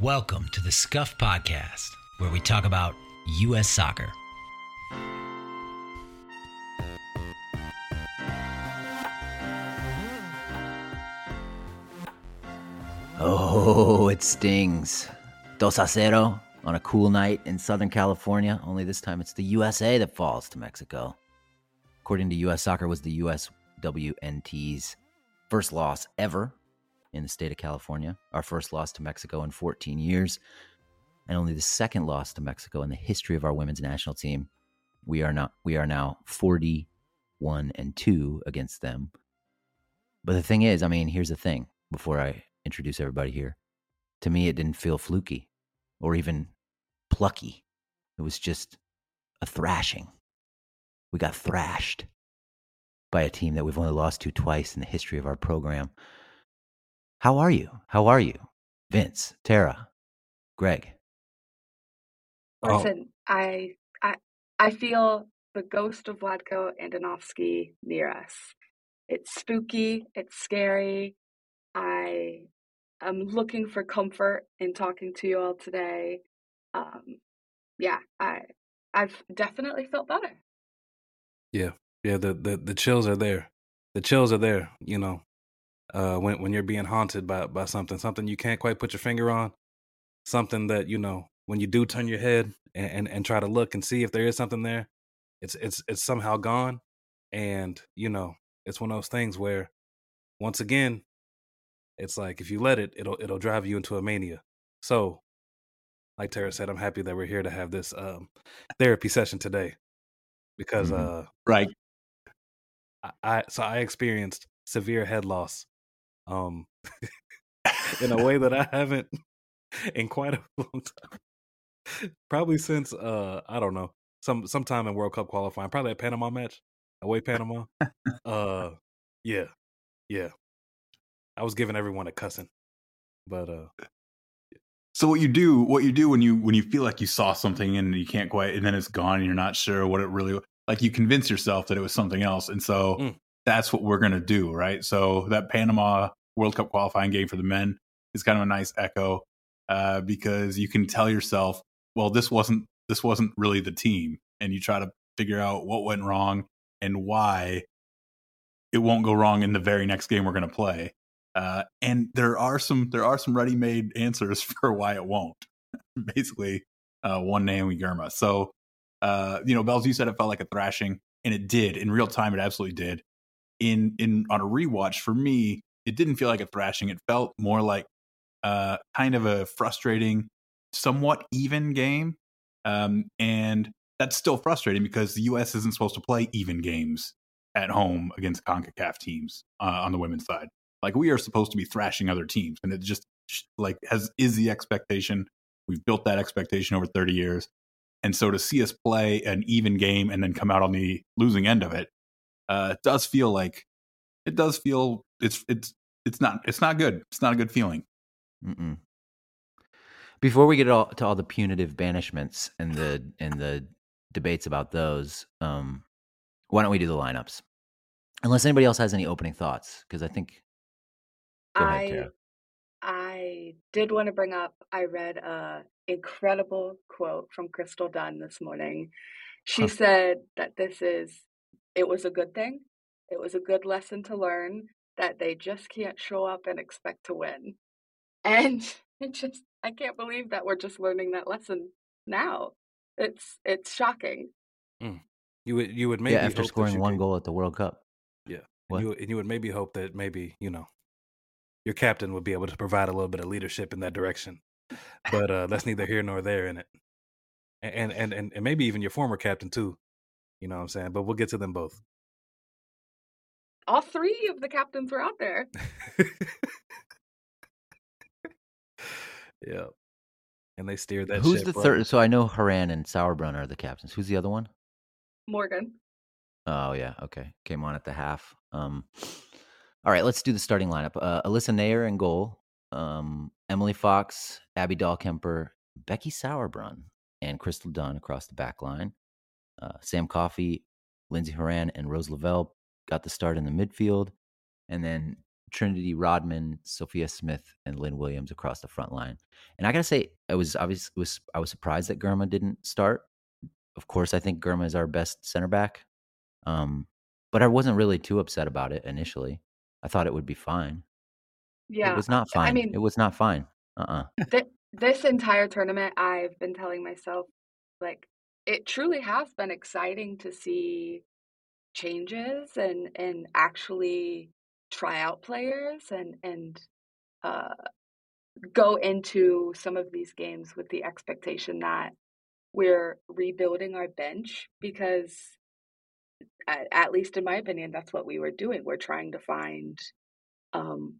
Welcome to the Scuffed Podcast, where we talk about U.S. soccer. Oh, it stings. Dos a cero on a cool night in Southern California. Only this time it's the USA that falls to Mexico. According to U.S. Soccer, was the USWNT's first loss ever in the state of California. Our first loss to Mexico in 14 years, and only the second loss to Mexico in the history of our women's national team. We are not. We are now 41 and two against them. But the thing is, I mean, here's the thing. Before I introduce everybody here, to me, it didn't feel fluky or even plucky. It was just a thrashing. We got thrashed by a team that we've only lost to twice in the history of our program. How are you? How are you? Vince, Tara, Greg. Oh. Listen, I I I feel the ghost of Vlatko Andonovski near us. It's spooky, it's scary. I am looking for comfort in talking to you all today. Um, yeah, I I've definitely felt better. Yeah, yeah. The, the the chills are there. The chills are there. You know, uh, when when you're being haunted by by something, something you can't quite put your finger on, something that you know when you do turn your head and, and, and try to look and see if there is something there, it's it's it's somehow gone, and you know it's one of those things where once again, it's like if you let it, it'll it'll drive you into a mania. So, like Tara said, I'm happy that we're here to have this um, therapy session today because Mhm. uh, Right. I, I so I experienced severe head loss, um, in a way that I haven't in quite a long time. Probably since uh I don't know some sometime in World Cup qualifying, probably a Panama match, away Panama. uh, yeah, yeah. I was giving everyone a cussing, but uh, So what you do, what you do when you when you feel like you saw something and you can't quite, and then it's gone, and you're not sure what it really like. You convince yourself that it was something else, and so Mm. that's what we're gonna do, right? So that Panama World Cup qualifying game for the men is kind of a nice echo uh, because you can tell yourself, well, this wasn't this wasn't really the team, and you try to figure out what went wrong and why it won't go wrong in the very next game we're going to play. Uh, and there are some there are some ready made answers for why it won't. Basically, uh, one name Girma. So, uh, you know, Belz, you said it felt like a thrashing, and it did in real time. It absolutely did. In in on a rewatch for me, it didn't feel like a thrashing. It felt more like uh, kind of a frustrating, somewhat even game. Um, and that's still frustrating because the U.S. isn't supposed to play even games at home against CONCACAF teams uh, on the women's side. Like we are supposed to be thrashing other teams, and it just like has is the expectation. We've built that expectation over 30 years, and so to see us play an even game and then come out on the losing end of it, uh, it does feel like it does feel it's it's it's not it's not good. It's not a good feeling. Mm-mm. Before we get all, to all the punitive banishments and the and the debates about those, um, why don't we do the lineups? Unless anybody else has any opening thoughts, because I think. Go ahead, I Tara. I did want to bring up I read a incredible quote from Crystal Dunn this morning. She Huh. said that this is it was a good thing. It was a good lesson to learn that they just can't show up and expect to win. And it just I can't believe that we're just learning that lesson now. It's it's shocking. you would you would maybe yeah, after hope scoring you one could- goal at the World Cup. Yeah. What? And you, and you would maybe hope that maybe, you know, your captain would be able to provide a little bit of leadership in that direction. But uh, that's neither here nor there in it. And, and and and maybe even your former captain too. You know what I'm saying? But we'll get to them both. All three of the captains were out there. yeah. And they steered that Who's the right. third? So I know Horan and Sauerbrunn are the captains. Who's the other one? Morgan. Oh yeah, okay. Came on at the half. Um, all right, let's do the starting lineup. Uh, Alyssa Naeher in goal. Um, Emily Fox, Abby Dahlkemper, Becky Sauerbrunn, and Crystal Dunn across the back line. Uh, Sam Coffey, Lindsay Horan, and Rose Lavelle got the start in the midfield, and then Trinity Rodman, Sophia Smith, and Lynn Williams across the front line. And I gotta say, I was obviously was I was surprised that Girma didn't start. Of course, I think Girma is our best center back. Um, but I wasn't really too upset about it initially. I thought it would be fine. Yeah, it was not fine. I mean, it was not fine. Uh uh th- this entire tournament, I've been telling myself, like, it truly has been exciting to see changes and and actually try out players and and uh, go into some of these games with the expectation that we're rebuilding our bench because at, at, least in my opinion that's what we were doing. We're trying to find um,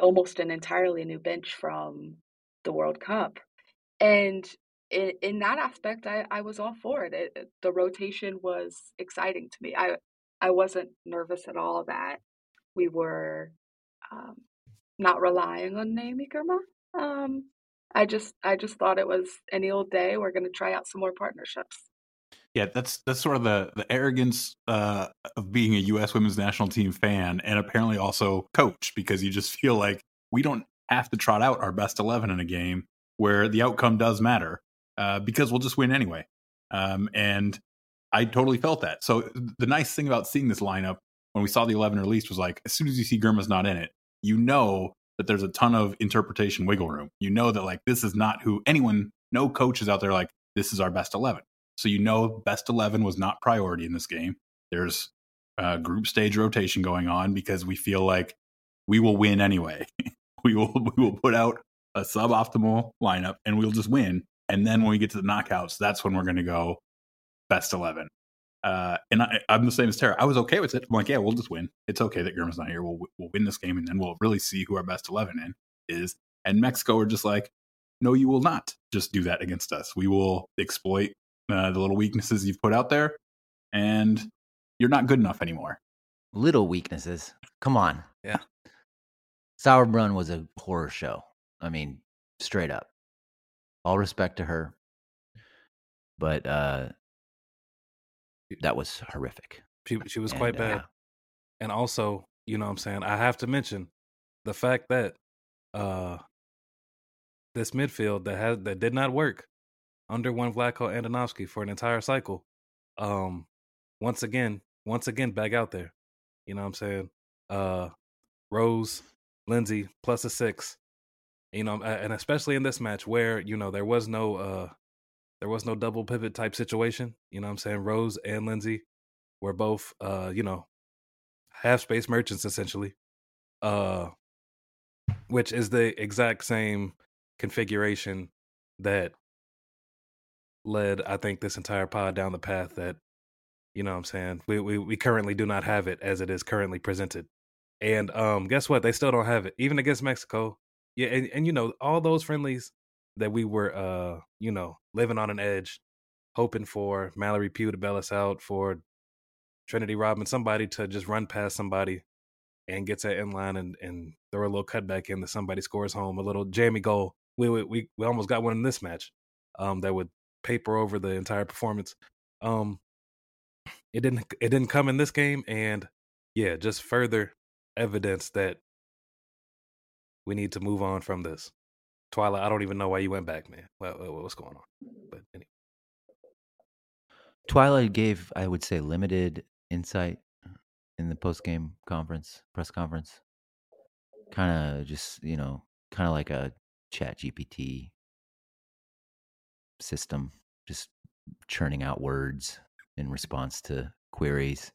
almost an entirely new bench from the world cup. And in, in that aspect I, I was all for it. it the rotation was exciting to me i i wasn't nervous at all that we were um, not relying on Naomi Girma. Um, I just I just thought it was any old day. We're going to try out some more partnerships. Yeah, that's that's sort of the the arrogance uh, of being a U.S. Women's National Team fan, and apparently also coach, because you just feel like we don't have to trot out our best eleven in a game where the outcome does matter, uh, because we'll just win anyway. Um, and I totally felt that. So the nice thing about seeing this lineup when we saw the 11 released was like, as soon as you see Girma's not in it, you know that there's a ton of interpretation wiggle room. You know that like this is not who anyone, no coach is out there like, this is our best 11. So you know best 11 was not priority in this game. There's group stage rotation going on because we feel like we will win anyway. we will we will put out a suboptimal lineup and we'll just win. And then when we get to the knockouts, that's when we're going to go best 11. Uh, and I, am the same as Tara. I was okay with it. I'm like, yeah, we'll just win. It's okay that Girma's not here. We'll we'll win this game, and then we'll really see who our best eleven in is. And Mexico are just like, no, you will not just do that against us. We will exploit uh, the little weaknesses you've put out there, and you're not good enough anymore. Little weaknesses. Come on. Yeah. Sauerbrunn was a horror show. I mean, straight up. All respect to her. But uh that was horrific. She she was and, quite bad. Uh, and also, you know what I'm saying, I have to mention the fact that uh this midfield that had that did not work under one Vlatko Andonovski for an entire cycle. Um once again, once again back out there. You know what I'm saying? Uh Rose, Lindsay plus a 6. You know, and especially in this match where, you know, there was no uh there was no double pivot type situation. You know I'm saying? Rose and Lindsay were both uh, you know, half space merchants essentially. Uh which is the exact same configuration that led I think this entire pod down the path that you know what I'm saying? We we we currently do not have it as it is currently presented. And um guess what? They still don't have it even against Mexico. Yeah, and, and you know, all those friendlies that we were uh, you know, living on an edge, hoping for Mallory Pugh to bail us out, for Trinity Rodman, somebody to just run past somebody and gets that in line and, and throw a little cutback in that somebody scores home, a little jammy goal. We, we we almost got one in this match um, that would paper over the entire performance. Um, it didn't it didn't come in this game, and yeah, just further evidence that we need to move on from this. Twila, I don't even know why you went back, man. What, what's going on? But anyway. Twila gave, I would say, limited insight in the post game conference, press conference. Kind of just, you know, kind of like a chat GPT system, just churning out words in response to queries.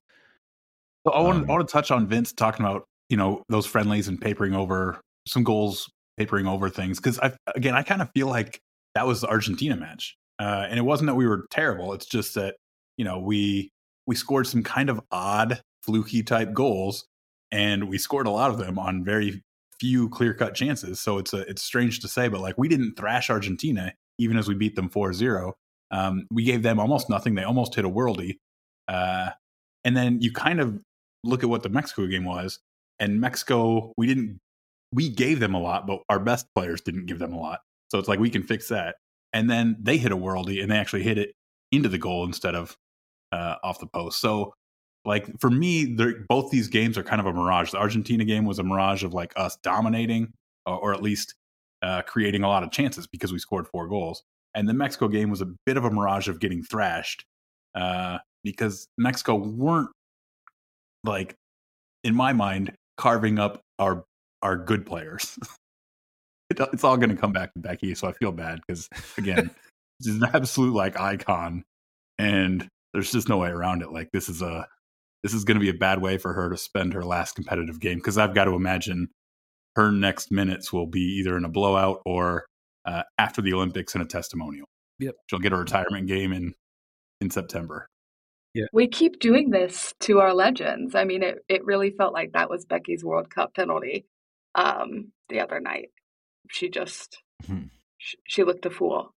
So I want, um, I want to touch on Vince talking about, you know, those friendlies and papering over some goals papering over things because I again I kind of feel like that was the Argentina match, uh, and it wasn't that we were terrible. It's just that you know we we scored some kind of odd fluky type goals, and we scored a lot of them on very few clear cut chances. So it's a it's strange to say, but like we didn't thrash Argentina even as we beat them 4-0. Um, we gave them almost nothing. They almost hit a worldie. Uh, and then you kind of look at what the Mexico game was, and Mexico, we didn't we gave them a lot, but our best players didn't give them a lot. So it's like we can fix that. And then they hit a worldie and they actually hit it into the goal instead of uh, off the post. So like for me, both these games are kind of a mirage. The Argentina game was a mirage of like us dominating, or, or at least uh, creating a lot of chances because we scored four goals. And the Mexico game was a bit of a mirage of getting thrashed uh, because Mexico weren't like, in my mind, carving up our our good players. it's all going to come back to Becky, so I feel bad because again, she's an absolute like icon, and there's just no way around it. Like this is a this is going to be a bad way for her to spend her last competitive game because I've got to imagine her next minutes will be either in a blowout or uh, after the Olympics in a testimonial. Yep, she'll get a retirement game in in September. Yeah. We keep doing this to our legends. I mean, it, it really felt like that was Becky's World Cup penalty um, the other night. She just, hmm. she, she looked a fool.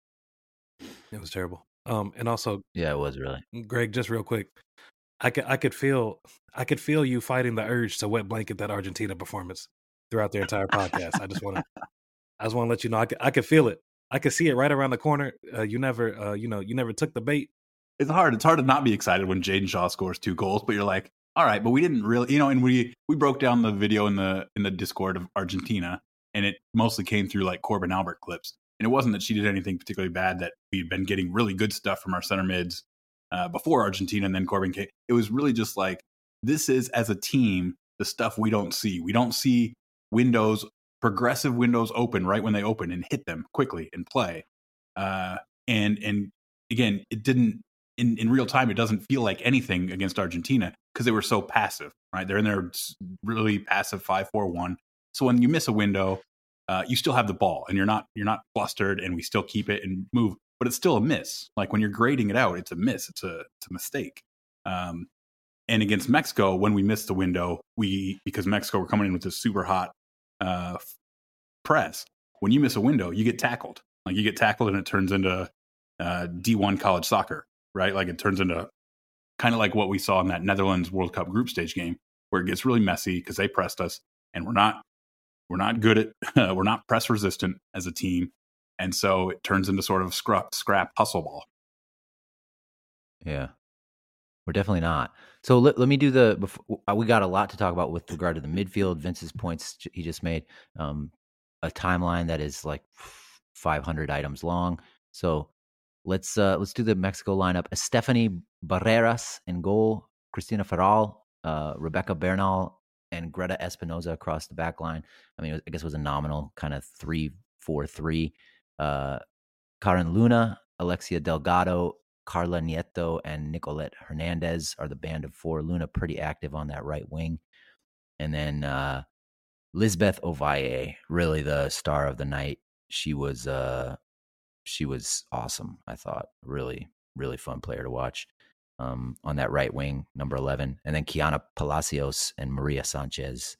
It was terrible. Um, and also, yeah, it was really. Greg, just real quick, I could I could feel I could feel you fighting the urge to wet blanket that Argentina performance throughout their entire podcast. I just want to I just want to let you know I could I could feel it. I could see it right around the corner. Uh, you never uh, you know you never took the bait. It's hard. It's hard to not be excited when Jaedyn Shaw scores two goals, but you're like, all right, but we didn't really, you know. And we we broke down the video in the in the Discord of Argentina, and it mostly came through like Korbin Albert clips. And it wasn't that she did anything particularly bad. That we'd been getting really good stuff from our center mids uh, before Argentina and then Korbin came. It was really just like this is as a team the stuff we don't see. We don't see windows, progressive windows open right when they open and hit them quickly and play. Uh, and and again, it didn't in in real time. It doesn't feel like anything against Argentina because they were so passive. Right, they're in their really passive five four one. So when you miss a window, uh, you still have the ball and you're not you're not flustered, and we still keep it and move but it's still a miss. Like when you're grading it out, it's a miss. It's a it's a mistake. Um, and against Mexico, when we missed the window, we because Mexico were coming in with this super hot uh, press. When you miss a window, you get tackled. Like you get tackled, and it turns into uh, D1 college soccer, right? Like it turns into kind of like what we saw in that Netherlands World Cup group stage game, where it gets really messy because they pressed us, and we're not we're not good at we're not press resistant as a team, and so it turns into sort of scrap scrap hustle ball. Yeah, we're definitely not. So let, let me do the. Before, uh, we got a lot to talk about with regard to the midfield. Vince's points he just made. Um, a timeline that is like 500 items long. So let's uh, let's do the Mexico lineup. Stephanie Barreras in goal. Cristina Ferral, uh, Rebecca Bernal, and Greta Espinoza across the back line. I mean, I guess it was a nominal kind of three four three uh, Karen Luna, Alexia Delgado, Carla Nieto, and Nicolette Hernandez are the band of four. Luna pretty active on that right wing. And then uh, Lisbeth Ovalle, really the star of the night. She was uh, she was awesome. I thought really really fun player to watch um, on that right wing, number eleven, and then Kiana Palacios and Maria Sanchez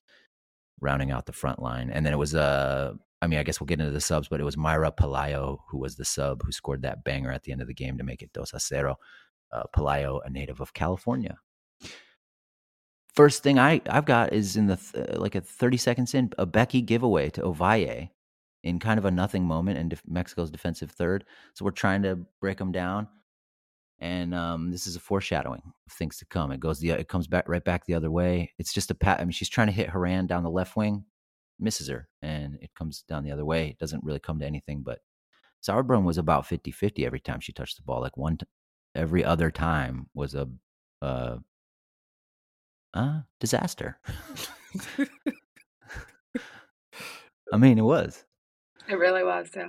rounding out the front line. And then it was uh, I mean, I guess we'll get into the subs, but it was Mayra Pelayo who was the sub who scored that banger at the end of the game to make it dos a cero. Uh, Pelayo, a native of California. First thing I I've got is in the th- like a thirty seconds in a Becky giveaway to Ovalle in kind of a nothing moment in Mexico's defensive third. So we're trying to break them down, and um, this is a foreshadowing of things to come. It goes the it comes back right back the other way. It's just a pat. I mean, she's trying to hit Horan down the left wing misses her and it comes down the other way. It doesn't really come to anything, but Sauerbrunn was about 50 50 every time she touched the ball. Like one, t- every other time was a, uh, uh disaster. I mean, it was. It really was, yeah.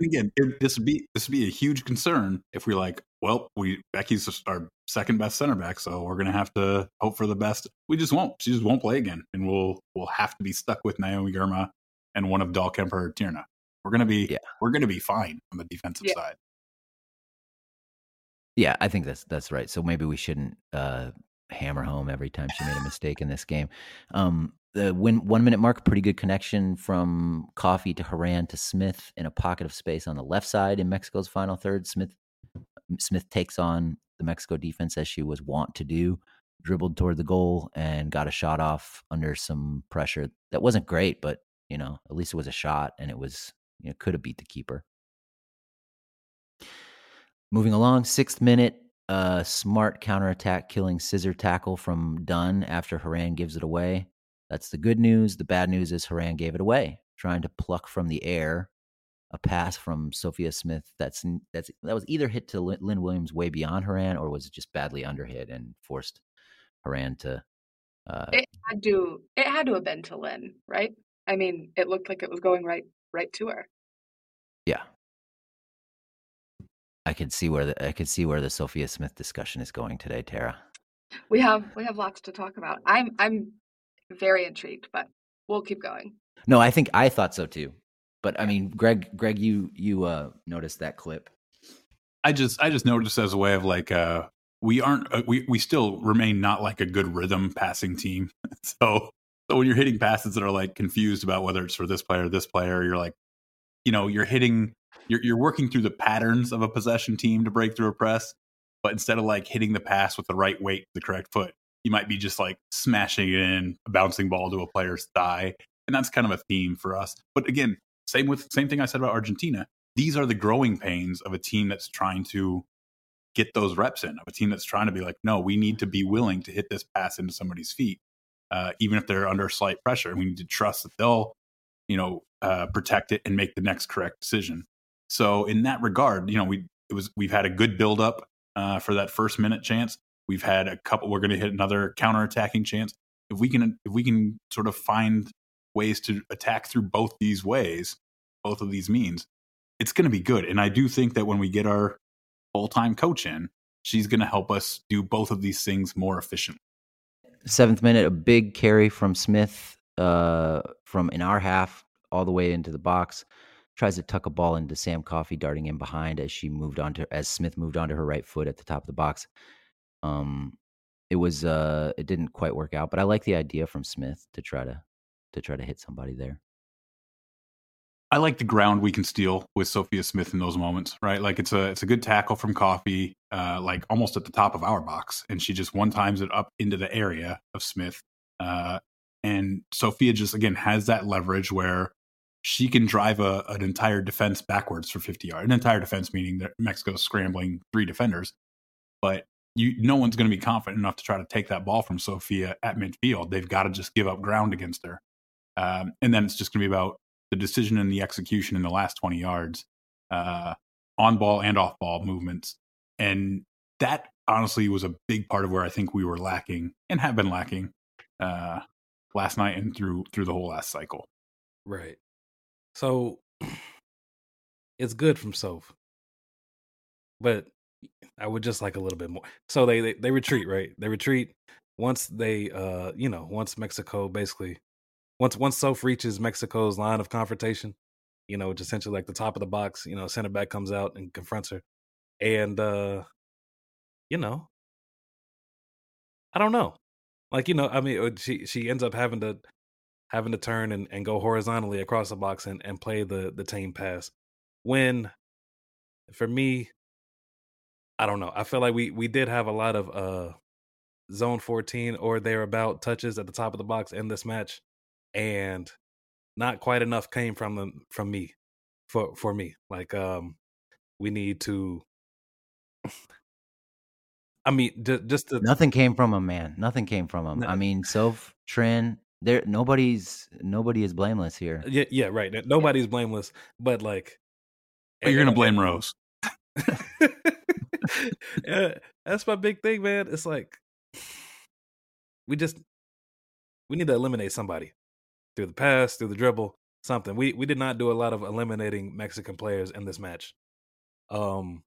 And again, it, this would be this would be a huge concern if we like. Well, we Becky's our second best center back, so we're gonna have to hope for the best. We just won't. She just won't play again, and we'll we'll have to be stuck with Naomi Girma and one of Dahlkemper or Tierna. We're gonna be yeah. we're gonna be fine on the defensive yeah. side. Yeah, I think that's that's right. So maybe we shouldn't uh, hammer home every time she made a mistake in this game. Um, the win, one minute mark, pretty good connection from Coffey to Horan to Smith in a pocket of space on the left side in Mexico's final third. Smith Smith takes on the Mexico defense as she was wont to do, dribbled toward the goal and got a shot off under some pressure. That wasn't great, but you know, at least it was a shot and it was you know could have beat the keeper. Moving along, sixth minute, a smart counterattack killing scissor tackle from Dunn after Horan gives it away. That's the good news. The bad news is Horan gave it away, trying to pluck from the air a pass from Sophia Smith. That's that's that was either hit to Lynn Williams way beyond Horan, or was it just badly underhit and forced Horan to. Uh, it had to. It had to have been to Lynn, right? I mean, it looked like it was going right right to her. Yeah, I could see where the I could see where the Sophia Smith discussion is going today, Tara. We have we have lots to talk about. I'm I'm very intrigued, but we'll keep going. No, I think I thought so too. But I mean, Greg, Greg, you you uh noticed that clip. I just I just noticed as a way of like uh we aren't uh, we we still remain not like a good rhythm passing team. so so when you're hitting passes that are like confused about whether it's for this player or this player, you're like, you know, you're hitting you're you're working through the patterns of a possession team to break through a press, but instead of like hitting the pass with the right weight, the correct foot, you might be just like smashing it in a bouncing ball to a player's thigh. And that's kind of a theme for us. But again, same with same thing I said about Argentina. These are the growing pains of a team that's trying to get those reps in, of a team that's trying to be like, no, we need to be willing to hit this pass into somebody's feet, uh, even if they're under slight pressure. We need to trust that they'll, you know, uh, protect it and make the next correct decision. So in that regard, you know, we it was we've had a good buildup uh, for that first minute chance. We've had a couple. We're going to hit another counter attacking chance. If we can, if we can sort of find ways to attack through both these ways, both of these means, it's going to be good. And I do think that when we get our full time coach in, she's going to help us do both of these things more efficiently. Seventh minute, a big carry from Smith uh, from in our half all the way into the box tries to tuck a ball into Sam Coffey darting in behind as she moved on to as Smith moved onto her right foot at the top of the box. Um, it was uh, it didn't quite work out, but I like the idea from Smith to try to to try to hit somebody there. I like the ground we can steal with Sophia Smith in those moments, right? Like it's a it's a good tackle from Coffey, uh, like almost at the top of our box, and she just one times it up into the area of Smith, uh, and Sophia just again has that leverage where she can drive a, an entire defense backwards for 50 yards. An entire defense meaning that Mexico's scrambling three defenders, but you no one's going to be confident enough to try to take that ball from Sophia at midfield. They've got to just give up ground against her, um, and then it's just going to be about the decision and the execution in the last 20 yards, uh, on ball and off ball movements, and that honestly was a big part of where I think we were lacking and have been lacking uh, last night and through through the whole last cycle. Right. So it's good from Soph, but I would just like a little bit more. So they, they they retreat, right? They retreat once they uh you know once Mexico basically once once Soph reaches Mexico's line of confrontation, you know, it's essentially like the top of the box. You know, center back comes out and confronts her, and uh you know, I don't know, like you know, I mean, uh, she she ends up having to having to turn and, and go horizontally across the box and, and play the the tame pass. When for me, I don't know. I feel like we we did have a lot of uh zone 14 or thereabout touches at the top of the box in this match, and not quite enough came from them from me for for me. Like um we need to I mean, just to, nothing came from him, man. Nothing came from him. No. I mean, Soph, Trin, there nobody's nobody is blameless here. Yeah, yeah, right. Nobody's blameless, but like but you're gonna blame Rose. yeah, that's my big thing, man. It's like we just we need to eliminate somebody through the pass, through the dribble, something. We we did not do a lot of eliminating Mexican players in this match. Um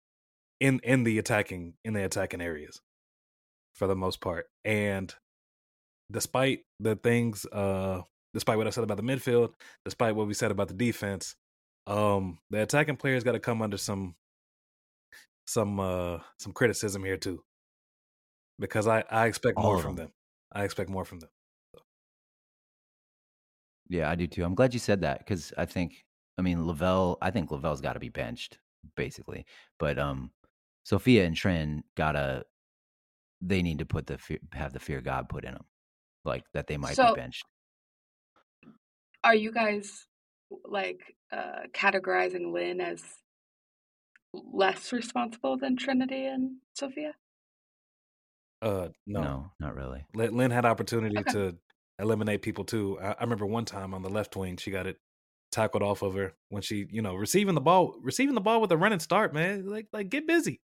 in in the attacking in the attacking areas for the most part. And despite the things, uh, despite what I said about the midfield, despite what we said about the defense, um, the attacking players got to come under some some uh some criticism here too, because I I expect All more from them. them. I expect more from them. Yeah, I do too. I'm glad you said that because I think, I mean, Lavelle. I think Lavelle's got to be benched basically, but um, Sophia and Trin gotta. They need to put the have the fear God put in them like that they might so, be benched. Are you guys like uh, categorizing Lynn as less responsible than Trinity and Sophia? Uh, no, No, not really. Lynn Lynn had opportunity Okay. to eliminate people too. I, I remember one time on the left wing, she got it tackled off of her when she, you know, receiving the ball, receiving the ball with a running start, man. Like, like get busy.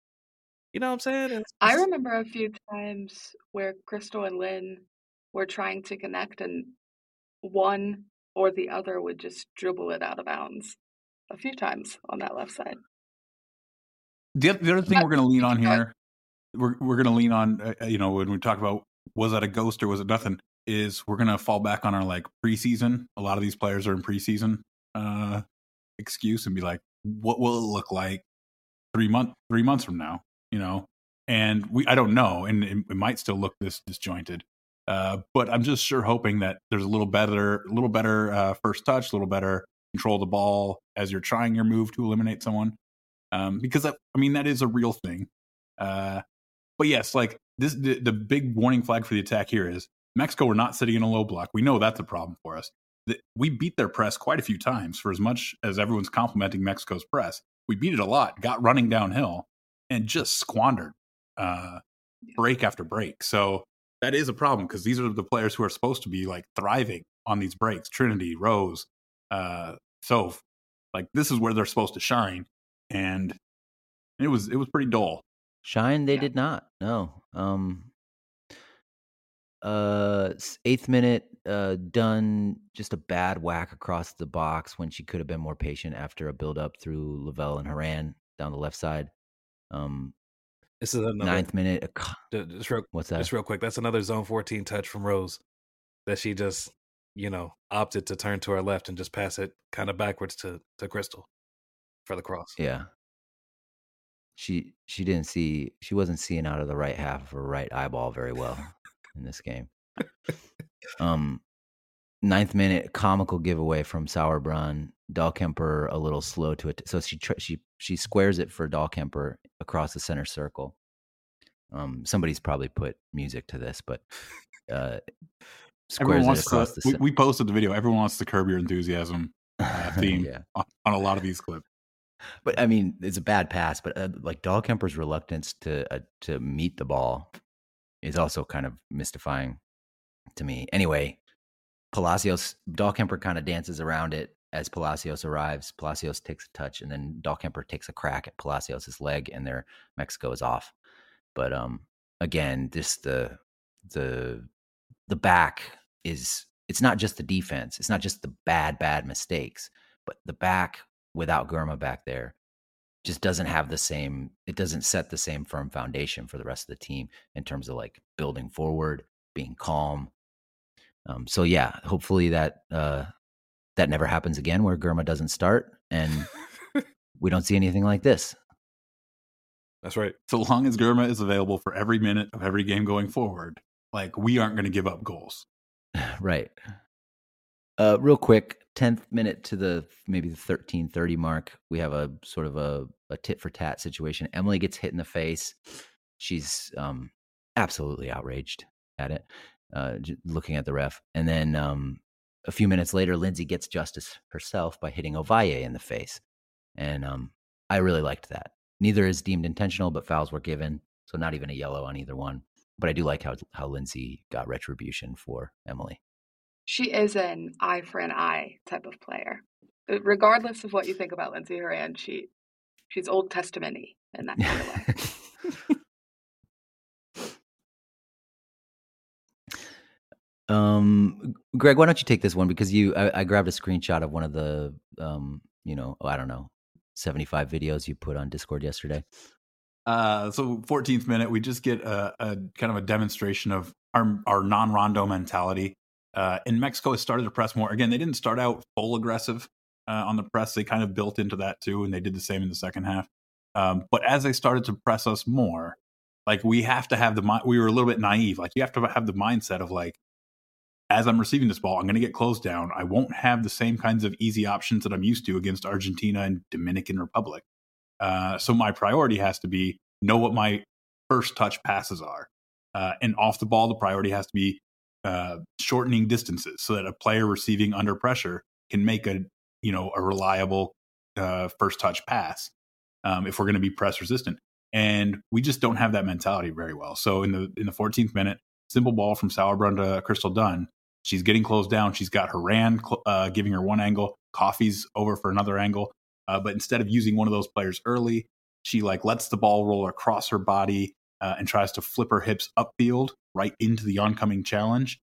You know what I'm saying? It's- I remember a few times where Crystal and Lynn were trying to connect, and one or the other would just dribble it out of bounds a few times on that left side. The, the other thing we're going to lean on here, we're we're going to lean on, uh, uh, you know, when we talk about was that a ghost or was it nothing, is we're going to fall back on our like preseason. A lot of these players are in preseason uh, excuse and be like, what will it look like three month three months from now? You know, and we I don't know, and it, it might still look this disjointed. Uh, but I'm just sure hoping that there's a little better, a little better uh, first touch, a little better control of the ball as you're trying your move to eliminate someone um, because that, I mean that is a real thing. Uh, but yes, like this, the, the big warning flag for the attack here is Mexico. We're not sitting in a low block. We know that's a problem for us. The- We beat their press quite a few times. For as much as everyone's complimenting Mexico's press, we beat it a lot. Got running downhill and just squandered uh, break after break. So that is a problem because these are the players who are supposed to be like thriving on these breaks. Trinity, Rose, uh, Soph, like this is where they're supposed to shine and it was it was pretty dull. Shine, they Yeah. did not. No. Um. Uh, eighth minute, uh, Dunn just a bad whack across the box when she could have been more patient after a build up through Lavelle and Horan down the left side. Um, This is another. ninth minute, Just real, what's that? just real quick. That's another zone 14 touch from Rose that she just, you know, opted to turn to her left and just pass it kind of backwards to to Crystal for the cross. Yeah. She she didn't see she wasn't seeing out of the right half of her right eyeball very well in this game. Um ninth minute comical giveaway from Sauerbrunn. Dahlkemper a little slow to it. So she tr- she she squares it for Dahlkemper across the center circle. Um somebody's probably put music to this, but uh Everyone squares it wants across to. the We, we posted the video. Everyone wants to curb your enthusiasm uh, theme yeah. on, on a lot of these clips. But I mean, it's a bad pass. But uh, like Dahlkemper's reluctance to uh, to meet the ball is also kind of mystifying to me. Anyway, Palacios Dahlkemper kind of dances around it as Palacios arrives. Palacios takes a touch, and then Dahlkemper takes a crack at Palacios's leg, and there Mexico is off. But um, again, this the the the back is it's not just the defense. It's not just the bad bad mistakes, but the back without Girma back there just doesn't have the same it doesn't set the same firm foundation for the rest of the team in terms of like building forward being calm um, so yeah hopefully that uh that never happens again where Girma doesn't start and we don't see anything like this. That's right. So long as Girma is available for every minute of every game going forward, like we aren't going to give up goals. right. Uh real quick 10th minute to the maybe the 1330 mark we have a sort of a, a tit for tat situation. Emily gets hit in the face. She's um absolutely outraged at it uh looking at the ref. And then um a few minutes later lindsay gets justice herself by hitting ovalle in the face and um i really liked that neither is deemed intentional but fouls were given so not even a yellow on either one but i do like how how lindsay got retribution for emily She is an eye for an eye type of player. Uh, Regardless of what you think about Lindsay Horan, she she's Old Testament-y in that kind of way. um, Greg, why don't you take this one because you? I, I grabbed a screenshot of one of the, um, you know, I don't know, seventy-five videos you put on Discord yesterday. Uh, so 14th minute, we just get a, a kind of a demonstration of our our non-rondo mentality. Uh, in Mexico, has started to press more. Again, they didn't start out full aggressive uh, on the press. They kind of built into that too, and they did the same in the second half. Um, but as they started to press us more, like we have to have the mi- we were a little bit naive. Like you have to have the mindset of like, as I'm receiving this ball, I'm going to get closed down. I won't have the same kinds of easy options that I'm used to against Argentina and Dominican Republic. Uh, so my priority has to be know what my first touch passes are, uh, and off the ball, the priority has to be uh, shortening distances so that a player receiving under pressure can make a you know a reliable uh, first touch pass um, if we're going to be press resistant. and we just don't have that mentality very well. So in the in the 14th minute, simple ball from Sauerbrunn to Crystal Dunn. She's getting closed down. She's got Horan uh, giving her one angle, Coffey's over for another angle. Uh, but instead of using one of those players early, she like lets the ball roll across her body uh, and tries to flip her hips upfield right into the oncoming challenge,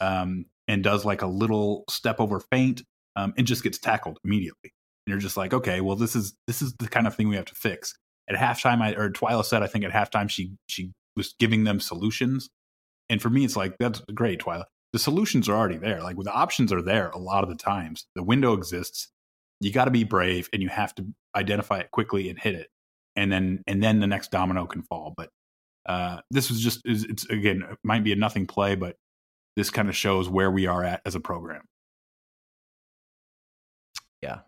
um, and does like a little step over feint um, and just gets tackled immediately. And you're just like, okay, well this is this is the kind of thing we have to fix. At halftime, I or Twila said, I think at halftime she she was giving them solutions, and for me, it's like that's great, Twila. The solutions are already there. Like the options are there a lot of the times. The window exists. You got to be brave, and you have to identify it quickly and hit it, and then and then the next domino can fall. But uh, this was just it's again it might be a nothing play, but this kind of shows where we are at as a program. Yeah.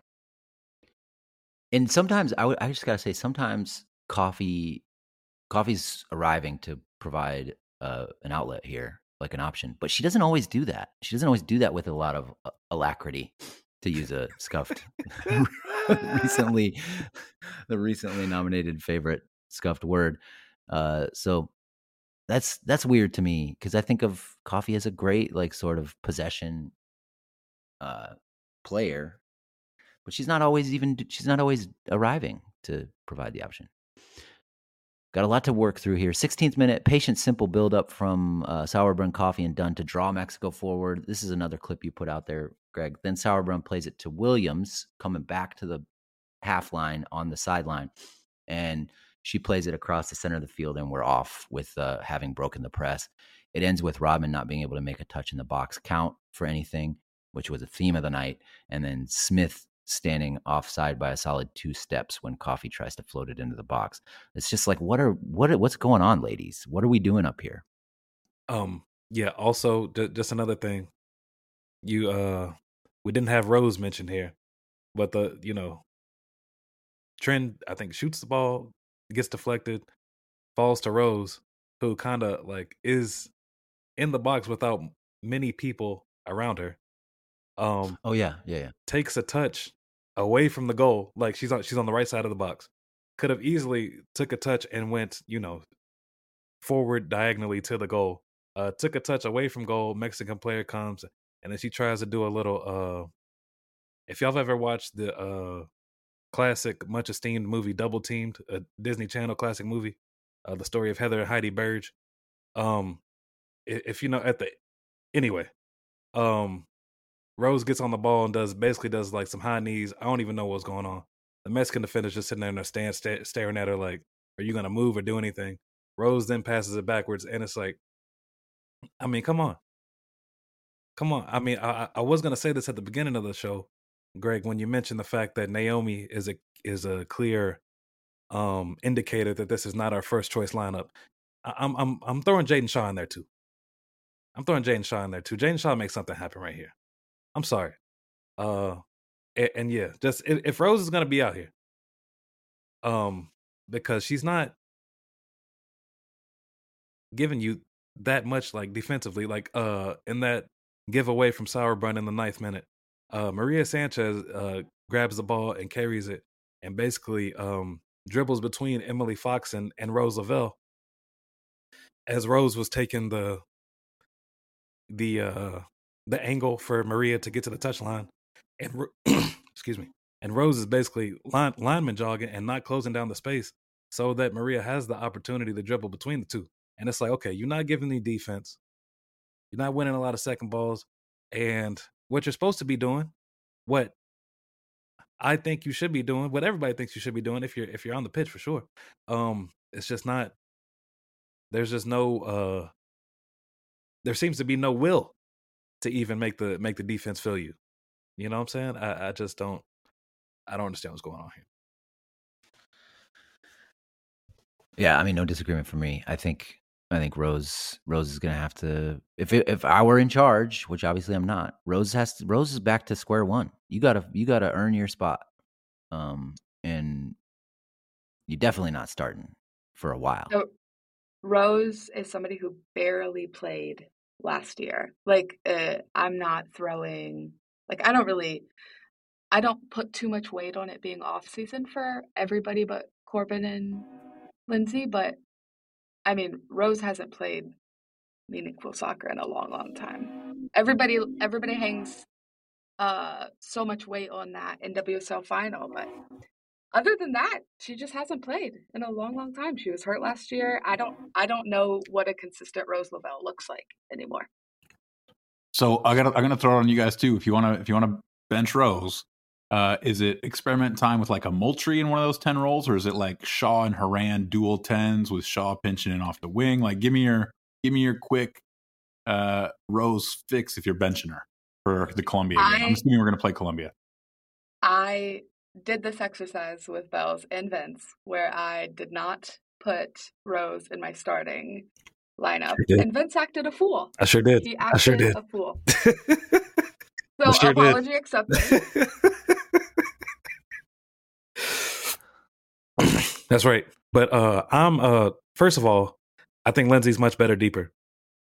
And sometimes I, w- I just gotta say, sometimes Coffey, Coffey's arriving to provide uh, an outlet here, like an option. But she doesn't always do that. She doesn't always do that with a lot of uh, alacrity, to use a scuffed recently, the recently nominated favorite scuffed word. Uh, so that's that's weird to me because I think of Coffey as a great like sort of possession uh, player, but she's not always even she's not always arriving to provide the option. Got a lot to work through here. 16th minute, patient, simple build up from uh, Sauerbrunn, Coffey, and Dunn to draw Mexico forward. This is another clip you put out there, Greg. Then Sauerbrunn plays it to Williams, coming back to the half line on the sideline. And she plays it across the center of the field, and we're off with uh, having broken the press. It ends with Rodman not being able to make a touch in the box count for anything, which was a theme of the night. And then Smith standing offside by a solid two steps when Coffey tries to float it into the box. It's just like what are what are, what's going on, ladies? What are we doing up here? Um, yeah. Also, d- just another thing, you uh, we didn't have Rose mentioned here, but the you know, Trin I think shoots the ball, gets deflected, falls to Rose, who kind of like is in the box without many people around her. Um, oh yeah, yeah, yeah. Takes a touch away from the goal. Like she's on she's on the right side of the box. Could have easily took a touch and went, you know, forward diagonally to the goal. Uh took a touch away from goal. Mexican player comes and then she tries to do a little uh if y'all have ever watched the uh classic much esteemed movie Double Teamed, a Disney Channel classic movie, uh the story of Heather and Heidi Burge. Um if you know at the anyway, um Rose gets on the ball and does basically does like some high knees. I don't even know what's going on. The Mexican defender's just sitting there in their stand, st- staring at her like, "Are you gonna move or do anything?" Rose then passes it backwards, and it's like, I mean, come on, come on. I mean, I, I was gonna say this at the beginning of the show, Greg, when you mentioned the fact that Naomi is a is a clear um indicator that this is not our first choice lineup. I, I'm I'm I'm throwing Jaedyn Shaw in there too. I'm throwing Jaedyn Shaw in there too. Jaedyn Shaw makes something happen right here. I'm sorry. Uh, and, and yeah, just if, if Rose is gonna be out here, um, because she's not giving you that much like defensively, like uh, in that giveaway from Sauerbrunn in the ninth minute, uh, Maria Sanchez uh grabs the ball and carries it, and basically um dribbles between Emily Fox and and Rose Lavelle, as Rose was taking the the uh the angle for Maria to get to the touchline, and excuse me, and Rose is basically line, lineman jogging and not closing down the space so that Maria has the opportunity to dribble between the two. And it's like, okay, you're not giving me defense, you're not winning a lot of second balls, and what you're supposed to be doing, what I think you should be doing, what everybody thinks you should be doing if you're if you're on the pitch for sure. Um, it's just not. There's just no. uh There seems to be no will to even make the make the defense feel you. You know what I'm saying? I, I just don't I don't understand what's going on here. Yeah, I mean, no disagreement for me. I think I think Rose Rose is going to have to if it, if I were in charge, which obviously I'm not. Rose has to, Rose is back to square one. You got to you got to earn your spot. Um and you're definitely not starting for a while. So Rose is somebody who barely played last year. Like uh, I'm not throwing like I don't really I don't put too much weight on it being off season for everybody but Korbin and Lindsay, but I mean, Rose hasn't played meaningful soccer in a long, long time. Everybody, everybody hangs uh, so much weight on that NWSL final, but other than that, she just hasn't played in a long, long time. She was hurt last year. I don't, I don't know what a consistent Rose Lavelle looks like anymore. So I got, I'm gonna throw it on you guys too. If you wanna, if you wanna bench Rose, uh, is it experiment time with like a Moultrie in one of those 10 roles, or is it like Shaw and Horan dual tens with Shaw pinching in off the wing? Like give me your give me your quick uh Rose fix if you're benching her for the Colombia game. I- I'm assuming we're gonna play Colombia. I did this exercise with Belz and Vince where I did not put Rose in my starting lineup, Sure and Vince acted a fool. I sure did. He I sure acted did. a fool. So sure did. apology accepted. That's right. But uh I'm uh first of all, I think Lindsey's much better deeper.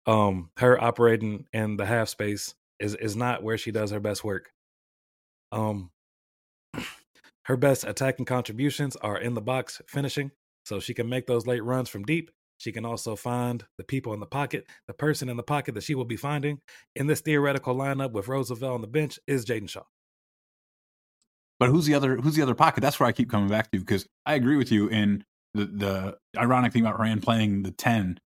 Um her operating in the half space is is not where she does her best work. Um her best attacking contributions are in the box finishing, so she can make those late runs from deep. She can also find the people in the pocket. The person in the pocket that she will be finding in this theoretical lineup with Rose Lavelle on the bench is Jaedyn Shaw. But who's the other who's the other pocket? That's where I keep coming back to because I agree with you in the the ironic thing about Rand playing the 10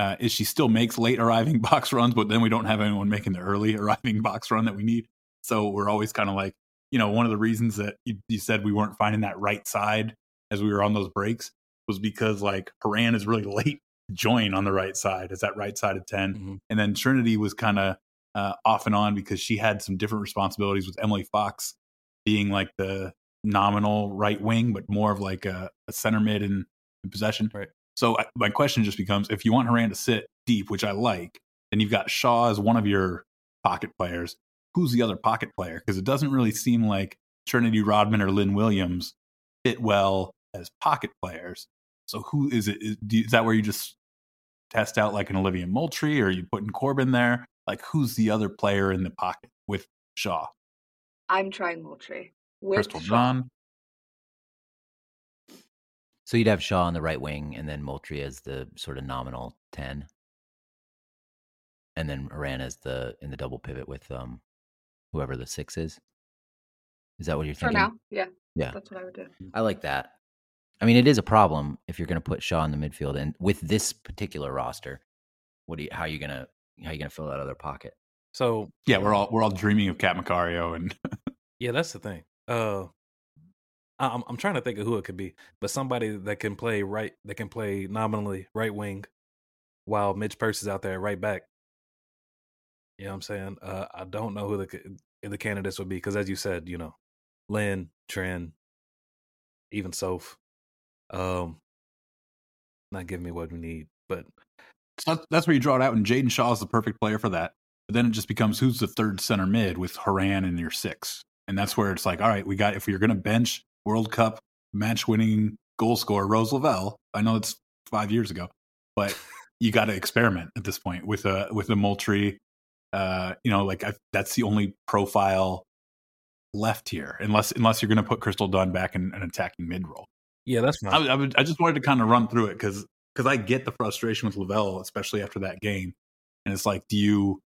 uh, is she still makes late arriving box runs, but then we don't have anyone making the early arriving box run that we need. So we're always kind of like, you know, one of the reasons that you, you said we weren't finding that right side as we were on those breaks was because like Horan is really late to join on the right side as that right side of 10. Mhm. And then Trinity was kind of uh, off and on because she had some different responsibilities with Emily Fox being like the nominal right wing, but more of like a, a center mid in, in possession. Right. So I, my question just becomes: if you want Horan to sit deep, which I like, then you've got Shaw as one of your pocket players. Who's the other pocket player? Because it doesn't really seem like Trinity Rodman or Lynn Williams fit well as pocket players. So who is it? Is, do you- is that where you just test out like an Olivia Moultrie, or are you putting Korbin there? Like who's the other player in the pocket with Shaw? I'm trying Moultrie. With Crystal Shaw. John. So you'd have Shaw on the right wing, and then Moultrie as the sort of nominal ten, and then Horan as the in the double pivot with um whoever the six is. Is that what you're For thinking? now, yeah. Yeah. That's what I would do. I like that. I mean, it is a problem if you're going to put Shaw in the midfield, and with this particular roster, what do you? How are you gonna? How are you gonna fill that other pocket? So Yeah, we're all we're all dreaming of Cat Macario and Yeah, that's the thing. Uh, I- I'm I'm trying to think of who it could be, but somebody that can play right, that can play nominally right wing, while Mitch Purse is out there right back. You know what I'm saying? Uh, I don't know who the the candidates would be because, as you said, you know, Lynn, Trin, even Soph, um, not giving me what we need, but so that's, that's where you draw it out. And Jaedyn Shaw is the perfect player for that. But then it just becomes who's the third center mid with Horan in your six, and that's where it's like, all right, we got if you're going to bench World Cup match winning goal scorer Rose Lavelle. I know it's five years ago, but you got to experiment at this point with a with a Moultrie. Uh, you know, like I, that's the only profile left here, unless unless you're going to put Crystal Dunn back in an attacking mid role. yeah, that's fine. I, I, would, I just wanted to kind of run through it because because I get the frustration with Lavelle, especially after that game. And it's like, do you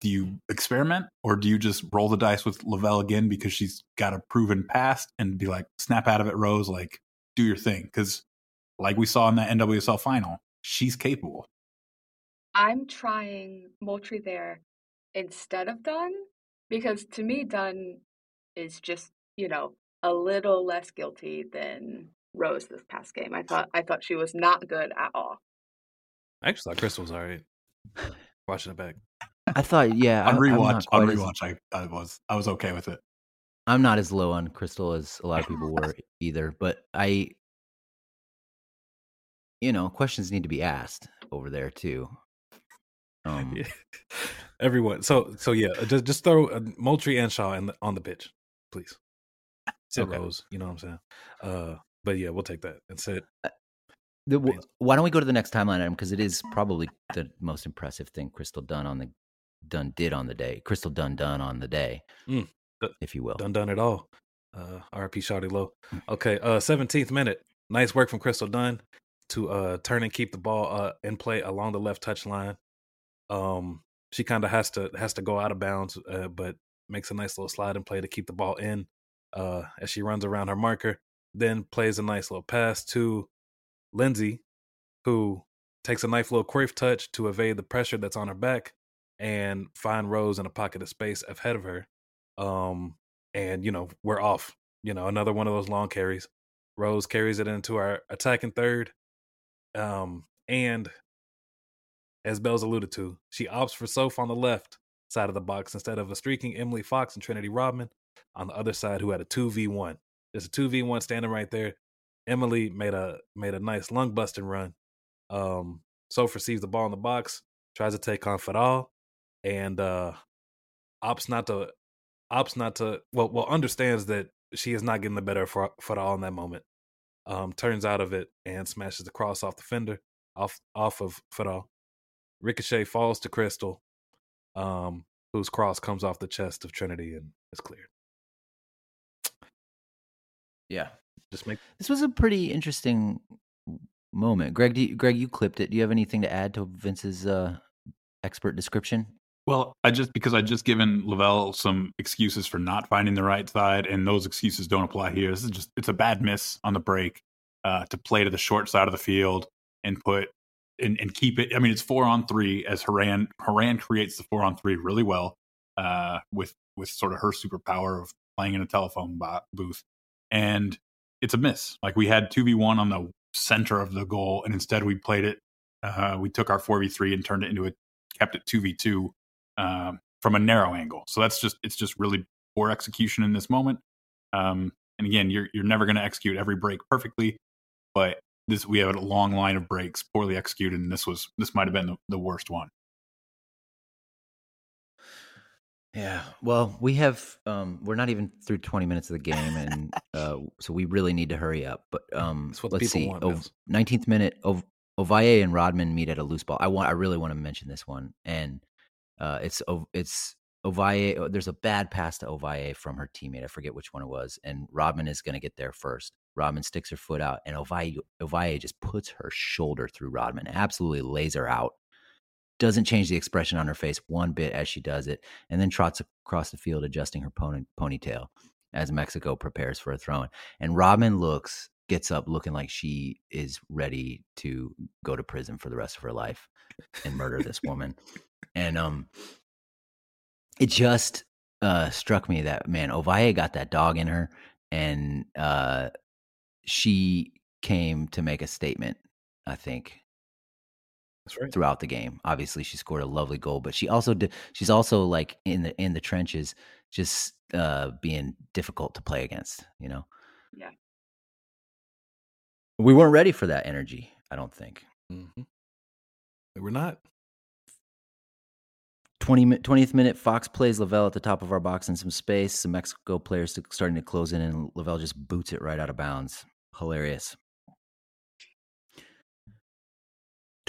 do you experiment or do you just roll the dice with Lavelle again because she's got a proven past and be like, snap out of it, Rose, like do your thing because like we saw in that NWSL final, she's capable. I'm trying Moultrie there instead of Dunn because to me Dunn is just you know a little less guilty than Rose this past game. I thought I thought she was not good at all. I actually thought Crystal was all right. Watching it back. I thought, yeah, on I- I'm rewatch, on quite as- I, I was I was okay with it. I'm not as low on Crystal as a lot of people were either, but I, you know, questions need to be asked over there too. Um, Yeah. Everyone. So so yeah, uh, just just throw uh, Moultrie and Shaw in the, on the pitch, please. Sit Okay. Rose. You know what I'm saying? Uh, but yeah, we'll take that and sit. the, w- why don't we go to the next timeline item because it is probably the most impressive thing Crystal Dunn on the Dunn did on the day. Crystal Dunn done on the day, Mm, if you will. Done done it all. Uh, RP Shawty Lo. Okay. Uh, 17th minute. Nice work from Crystal Dunn. to uh, turn and keep the ball uh, in play along the left touch line. Um, she kind of has to has to go out of bounds, uh, but makes a nice little slide and play to keep the ball in uh, as she runs around her marker. Then plays a nice little pass to Lindsey, who takes a nice little quiff touch to evade the pressure that's on her back and find Rose in a pocket of space ahead of her. Um, and you know we're off. You know another one of those long carries. Rose carries it into our attacking third, um, and as Belz alluded to, she opts for Soph on the left side of the box instead of a streaking Emily Fox and Trinity Rodman on the other side, who had a two v one. There's a two v one standing right there. Emily made a made a nice lung busting run. Um, Soph receives the ball in the box, tries to take on Fadal, and uh, opts not to opts not to well well understands that she is not getting the better for Fadal in that moment. Um, turns out of it and smashes the cross off the fender off off of Fadal. Ricochet falls to Crystal, um, whose cross comes off the chest of Trinity and is cleared. Yeah, just make this was a pretty interesting moment. Greg, you, Greg, you clipped it. Do you have anything to add to Vince's uh, expert description? Well, I just because I just given Lavelle some excuses for not finding the right side, and those excuses don't apply here. This is just it's a bad miss on the break uh, to play to the short side of the field and put and, and keep it. I mean, it's four on three as Horan Horan creates the four on three really well uh, with with sort of her superpower of playing in a telephone bo- booth, and it's a miss. Like we had two v one on the center of the goal, and instead we played it. Uh, we took our four v three and turned it into a kept it two v two um, from a narrow angle. So that's just it's just really poor execution in this moment. Um, and again, you're you're never going to execute every break perfectly, but this we have a long line of breaks poorly executed, and this was this might have been the, the worst one. Yeah. Well, we have um we're not even through 20 minutes of the game and uh so we really need to hurry up. But um let's see. Want, oh, 19th minute Ov- Ovalle and Rodman meet at a loose ball. I want I really want to mention this one. And uh it's it's Ovalle uh, there's a bad pass to Ovalle from her teammate. I forget which one it was and Rodman is going to get there first. Rodman sticks her foot out and Ovalle Ovalle just puts her shoulder through Rodman. Absolutely lays her out doesn't change the expression on her face one bit as she does it, and then trots across the field adjusting her pony, ponytail as Mexico prepares for a throw in. And Rodman looks, gets up looking like she is ready to go to prison for the rest of her life and murder this woman. And um, it just uh, struck me that man, Ovalle got that dog in her, and uh, she came to make a statement. I think right. throughout the game. Obviously, she scored a lovely goal, but she also did. She's also like in the in the trenches, just uh, being difficult to play against. You know. Yeah. We weren't ready for that energy. I don't think. Mm-hmm. We were not. 20, 20th minute, Fox plays Lavelle at the top of our box in some space. Some Mexico players starting to close in, and Lavelle just boots it right out of bounds. Hilarious.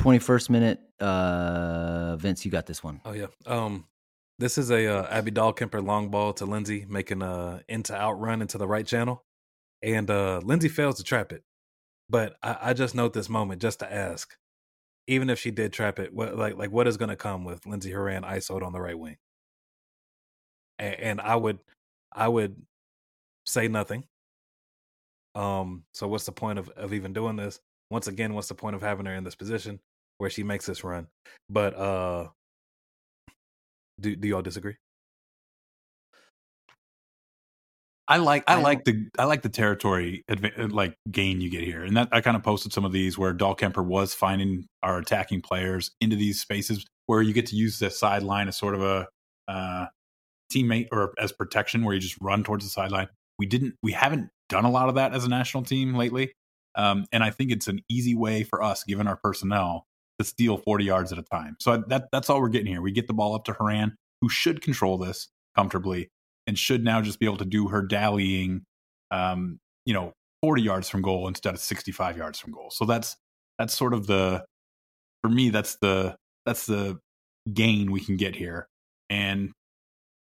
21st minute. Uh, Vince, you got this one. Oh yeah. Um, this is a uh, Abby Dahlkemper long ball to Lindsey, making a into out run into the right channel, and uh, Lindsey fails to trap it. But I, I just note this moment just to ask, even if she did trap it, what like like what is going to come with Lindsey Horan isoed on the right wing? And I would, I would say nothing. Um, so what's the point of of even doing this? Once again, what's the point of having her in this position? where she makes this run. But uh do do y'all disagree? I like I, like the I like the territory uh, like gain you get here, and that I kind of posted some of these where Dahlkemper was finding our attacking players into these spaces where you get to use the sideline as sort of a uh, teammate or as protection, where you just run towards the sideline. We didn't we haven't done a lot of that as a national team lately, um, and I think it's an easy way for us, given our personnel, to steal 40 yards at a time. So that that's all we're getting here. We get the ball up to Horan, who should control this comfortably and should now just be able to do her dallying, um, you know, 40 yards from goal instead of 65 yards from goal. So that's that's sort of the for me that's the that's the gain we can get here. And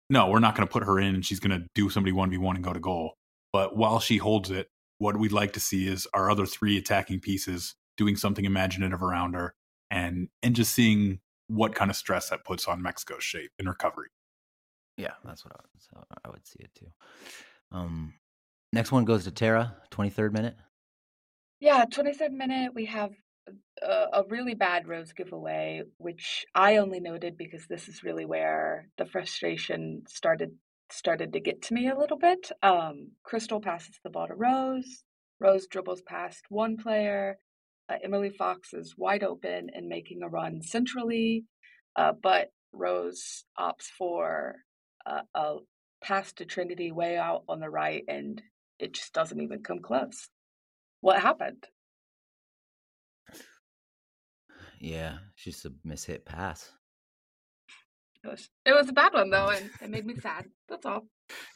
no, we're not going to put her in and she's going to do somebody 1v1 and go to goal. But while she holds it, what we'd like to see is our other three attacking pieces doing something imaginative around her, and and just seeing what kind of stress that puts on Mexico's shape in recovery. Yeah, that's what I, so I would see it too. Um, next one goes to Tara, 23rd minute. Yeah, 23rd minute, we have a, a really bad rose giveaway, which I only noted because this is really where the frustration started started to get to me a little bit. Um, Crystal passes the ball to Rose. Rose dribbles past one player. Uh, Emily Fox is wide open and making a run centrally, uh, but Rose opts for uh, a pass to Trinity way out on the right, and it just doesn't even come close. What happened? Yeah, it's just a mishit pass. It was it was a bad one though, and it made me sad. That's all.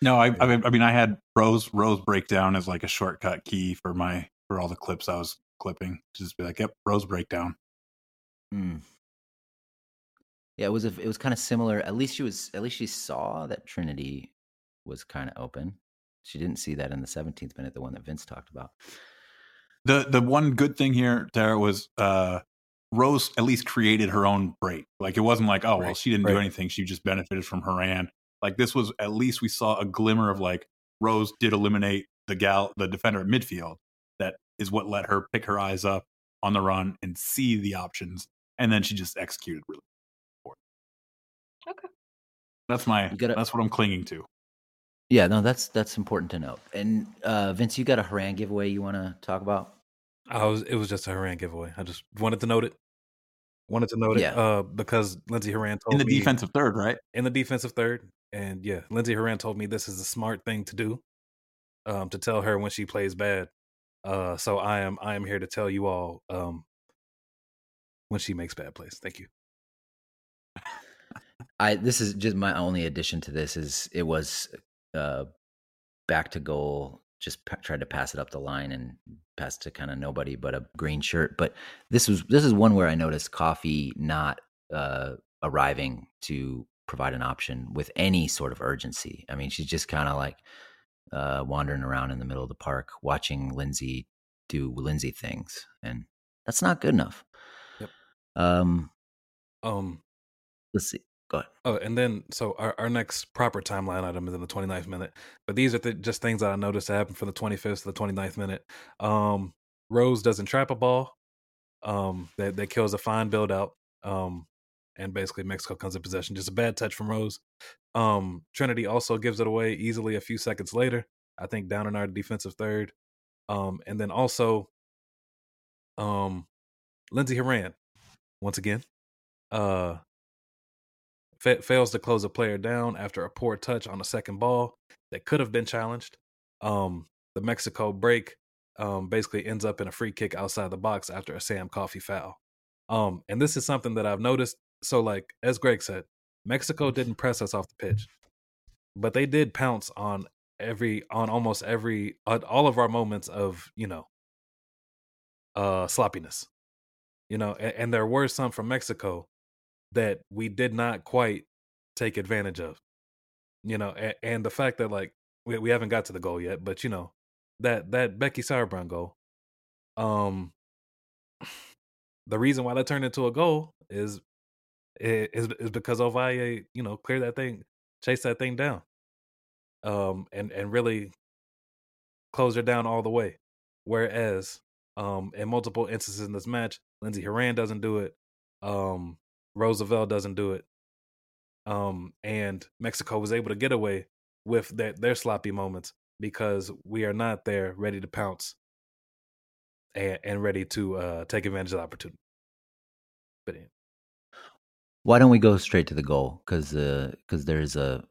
No, I, I mean, I mean, I had Rose Rose breakdown as like a shortcut key for my for all the clips I was clipping. To Just be like, yep, Rose breakdown. Mm. Yeah, it was a, it was kind of similar. At least she was at least she saw that Trinity was kind of open. She didn't see that in the 17th minute, the one that Vince talked about. The the one good thing here, Tara, was uh Rose at least created her own break. Like it wasn't like, oh, well, she didn't right. do anything. She just benefited from Horan. Like this was at least we saw a glimmer of like Rose did eliminate the gal, the defender at midfield. That is what let her pick her eyes up on the run and see the options, and then she just executed really. poorly. Okay. That's my. Gotta- that's what I'm clinging to. Yeah, no, that's that's important to note. And uh Vince, you got a Horan giveaway you want to talk about? I was it was just a Horan giveaway. I just wanted to note it. Wanted to note Yeah. it uh, because Lindsey Horan told In the me defensive third, right? in the defensive third, and yeah, Lindsey Horan told me this is a smart thing to do, um, to tell her when she plays bad. Uh, so I am I am here to tell you all um, when she makes bad plays. Thank you. I this is just my only addition to this is it was uh back to goal just pa- tried to pass it up the line and pass to kind of nobody but a green shirt but this was this is one where I noticed Coffey not uh arriving to provide an option with any sort of urgency. I mean she's just kind of like uh wandering around in the middle of the park watching Lindsey do Lindsey things and that's not good enough. Yep. Um Um, let's see. Go ahead. Oh, and then so our, our next proper timeline item is in the 29th minute. But these are the, just things that I noticed happen from the 25th to the 29th minute. Um, Rose doesn't trap a ball. Um, that, that kills a fine build out. Um, and basically Mexico comes in possession. Just a bad touch from Rose. Um, Trinity also gives it away easily a few seconds later. I think down in our defensive third. Um, and then also, um, Lindsey Horan, once again, uh, fa- fails to close a player down after a poor touch on a second ball that could have been challenged. Um, the Mexico break um, basically ends up in a free kick outside the box after a Sam Coffey foul. Um, and this is something that I've noticed. So, like as Greg said, Mexico didn't press us off the pitch, but they did pounce on every on almost every all of our moments of you know uh sloppiness. You know, and, and there were some from Mexico that we did not quite take advantage of. You know, and, and the fact that like we, we haven't got to the goal yet, but you know that that Becky Sauerbrunn goal, um, the reason why that turned into a goal is is is because Ovalle, you know, cleared that thing, chased that thing down, um, and and really closed her down all the way. Whereas, um, in multiple instances in this match, Lindsey Horan doesn't do it. Um, Rose Lavelle doesn't do it. Um, and Mexico was able to get away with their, their sloppy moments because we are not there ready to pounce and, and ready to uh, take advantage of the opportunity. But yeah. Why don't we go straight to the goal? Because because there's a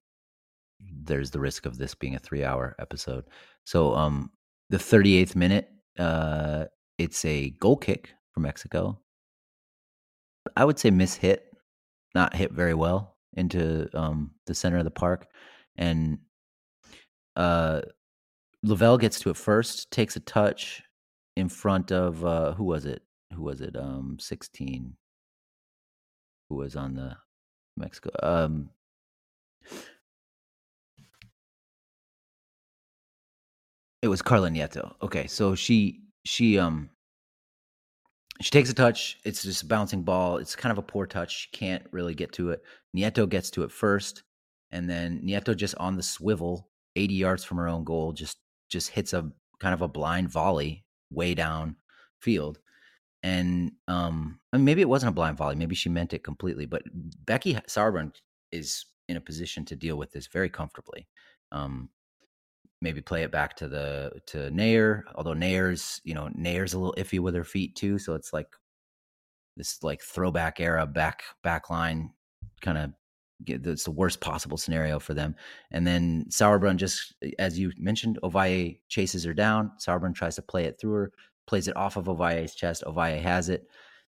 there's the risk of this being a three hour episode. So um the 38th minute, uh, it's a goal kick for Mexico. I would say miss hit, not hit very well into um the center of the park, and uh Lavelle gets to it first, takes a touch in front of uh who was it? Who was it? Um 16 who was on the Mexico. Um, it was Carla Nieto. Okay, so she she um She takes a touch. It's just a bouncing ball. It's kind of a poor touch. She can't really get to it. Nieto gets to it first, and then Nieto just on the swivel, 80 yards from her own goal, just just hits a kind of a blind volley way down field. And um, I mean, maybe it wasn't a blind volley. Maybe she meant it completely. But Becky Sauerbrunn is in a position to deal with this very comfortably. Um, maybe play it back to the to Naeher, although Naeher's you know Naeher's a little iffy with her feet too, so it's like this like throwback era back back line kind of it's the worst possible scenario for them. And then Sauerbrunn just as you mentioned, Ovalle chases her down. Sauerbrunn tries to play it through her, plays it off of Ovalle's chest. Ovalle has it.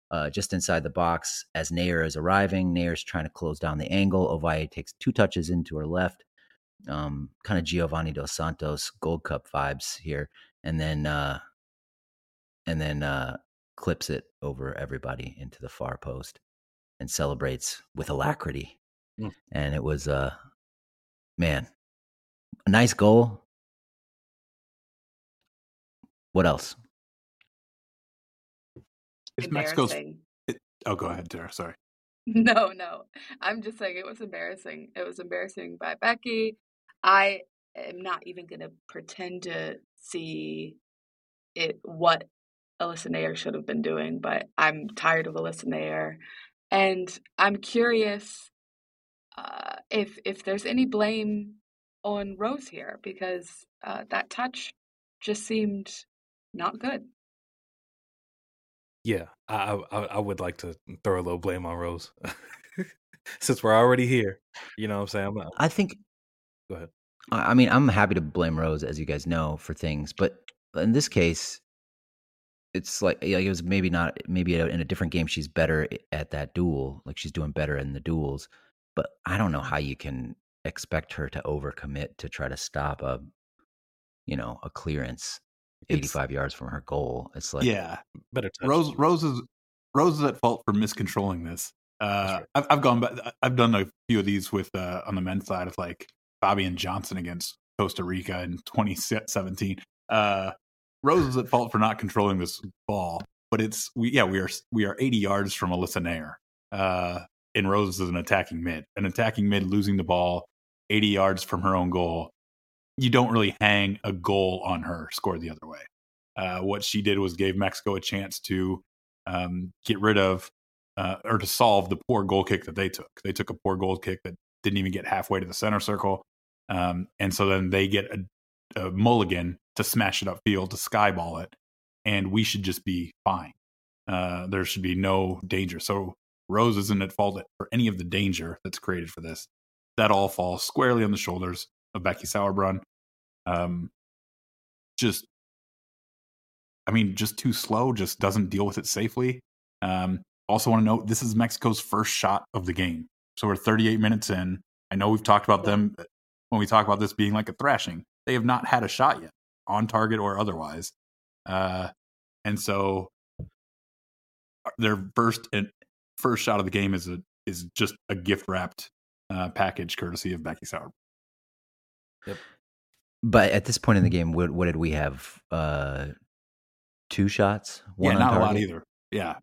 Uh, just inside the box as Naeher is arriving. Naeher's trying to close down the angle. Ovalle takes two touches into her left um, kind of Giovanni dos Santos Gold Cup vibes here, and then uh, and then uh, clips it over everybody into the far post and celebrates with alacrity. Mm. And it was uh, man, a nice goal. What else? It's Mexico's. It, oh, go ahead, Tara. Sorry. No, no. I'm just saying it was embarrassing. It was embarrassing by Becky. I am not even going to pretend to see it what Alyssa Naeher should have been doing, but I'm tired of Alyssa Naeher, and I'm curious uh, if if there's any blame on Rose here because uh, that touch just seemed not good. Yeah, I, I I would like to throw a little blame on Rose since we're already here. You know what I'm saying? I'm, I think Go ahead. I mean, I'm happy to blame Rose, as you guys know, for things, but in this case, it's like, like it was maybe not maybe in a different game she's better at that duel, like she's doing better in the duels, but I don't know how you can expect her to overcommit to try to stop a, you know, a clearance 85 it's, yards from her goal. It's like yeah, better. Touch. Rose Rose is Rose is at fault for miscontrolling this. Uh, right. I've, I've gone. I've done a few of these with uh, on the men's side of like Fabian Johnson against Costa Rica in 2017. Uh, Rose is at fault for not controlling this ball, but it's we yeah we are we are 80 yards from Alyssa Naeher. Uh, and Rose is an attacking mid, an attacking mid losing the ball 80 yards from her own goal. You don't really hang a goal on her. Score the other way. Uh, what she did was gave Mexico a chance to um, get rid of uh, or to solve the poor goal kick that they took. They took a poor goal kick that didn't even get halfway to the center circle. Um, and so then they get a, a mulligan to smash it upfield, to skyball it, and we should just be fine. Uh, there should be no danger. So Rose isn't at fault for any of the danger that's created for this. That all falls squarely on the shoulders of Becky Sauerbrunn. Um, just, I mean, just too slow. Just doesn't deal with it safely. Um, also, want to note this is Mexico's first shot of the game. So we're 38 minutes in. I know we've talked about them when we talk about this being like a thrashing. They have not had a shot yet, on target or otherwise. Uh, and so uh, their first and first shot of the game is a is just a gift wrapped uh, package courtesy of Becky Sauer. Yep. But at this point in the game, what, what did we have? Uh, two shots. One yeah, not a lot either. Yeah,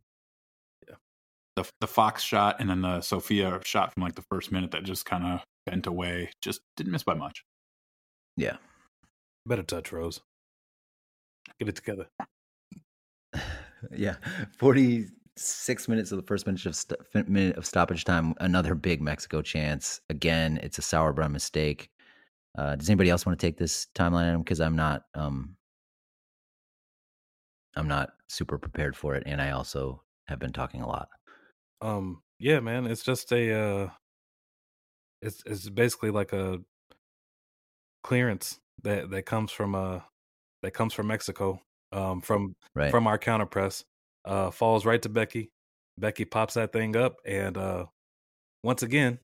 the the Fox shot and then the Sophia shot from like the first minute that just kind of bent away. Just didn't miss by much. Yeah. Better touch, Rose. Get it together. yeah. 46 minutes of the first minute of, st- minute of stoppage time. Another big Mexico chance. Again, it's a Sauerbrunn mistake. Uh, does anybody else want to take this timeline Because I'm not. Um, I'm not super prepared for it, and I also have been talking a lot. Um, yeah, man, it's just a uh it's it's basically like a clearance that that comes from uh that comes from Mexico, um from right. from our counter press. Uh falls right to Becky. Becky pops that thing up and uh once again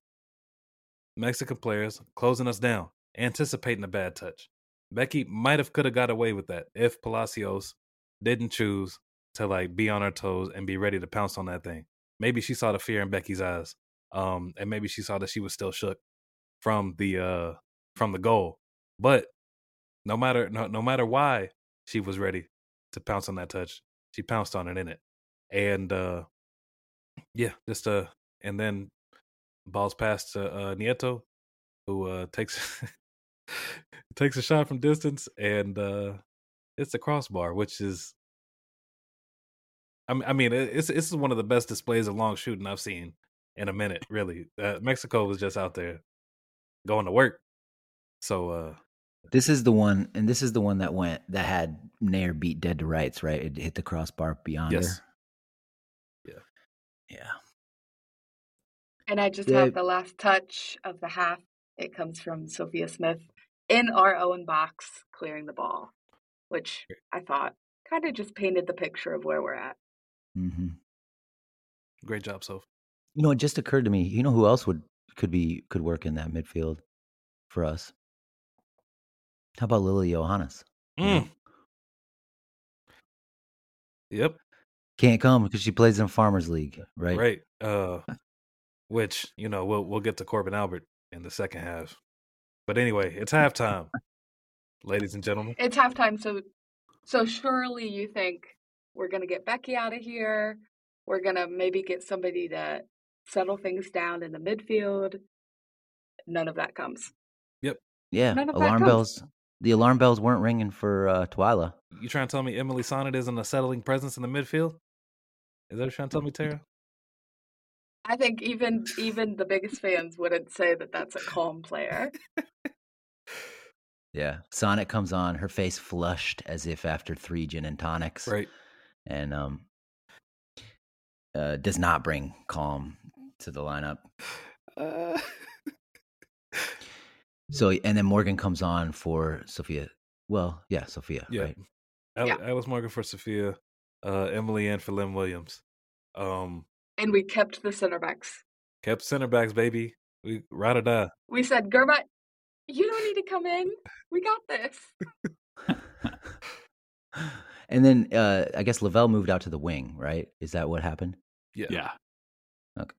Mexican players closing us down, anticipating a bad touch. Becky might have could have got away with that if Palacios didn't choose to like be on her toes and be ready to pounce on that thing maybe she saw the fear in Becky's eyes. Um, and maybe she saw that she was still shook from the uh from the goal. But no matter no, no matter why she was ready to pounce on that touch, she pounced on it in it. and uh, yeah, just uh, and then balls passed to uh, Nieto, who uh, takes takes a shot from distance and uh, it's a crossbar, which is. I mean, it's this is one of the best displays of long shooting I've seen in a minute. Really, uh, Mexico was just out there going to work. So uh this is the one, and this is the one that went that had Naeher beat dead to rights, right? It hit the crossbar beyond Yes. her. Yeah. Yeah. And I just Yeah. have the last touch of the half. It comes from Sophia Smith in our own box, clearing the ball, which I thought kind of just painted the picture of where we're at. Hmm great job, Soph. You know, it just occurred to me. You know who else would could be could work in that midfield for us? How about Lily Yohannes? Mm. Yep. Can't come because she plays in Farmers League, right? Right. Uh which, you know, we'll we'll get to Korbin Albert in the second half. But anyway, it's halftime. Ladies and gentlemen. It's halftime, so so surely you think we're gonna get Becky out of here. We're gonna maybe get somebody to settle things down in the midfield. None of that comes. Yep. Yeah. None of Alarm comes. bells. The alarm bells weren't ringing for uh, Twila. You trying to tell me Emily Sonnett isn't a settling presence in the midfield? Is that what you're trying to tell me, Tara? I think even even the biggest fans wouldn't say that that's a calm player. Yeah. Sonnett comes on, her face flushed as if after three gin and tonics. Right. And um uh, does not bring calm to the lineup. Uh, So and then Morgan comes on for Sophia. Well, yeah, Sophia. Yeah. Right. Al- Yeah. Alex Morgan for Sophia, uh, Emily and for Lynn Williams. Um, And we kept the center backs. kept center backs, baby. We ride or die. We said, Girma, you don't need to come in. We got this. and then uh I guess Lavelle moved out to the wing, right? Is that what happened? Yeah. Yeah. Okay.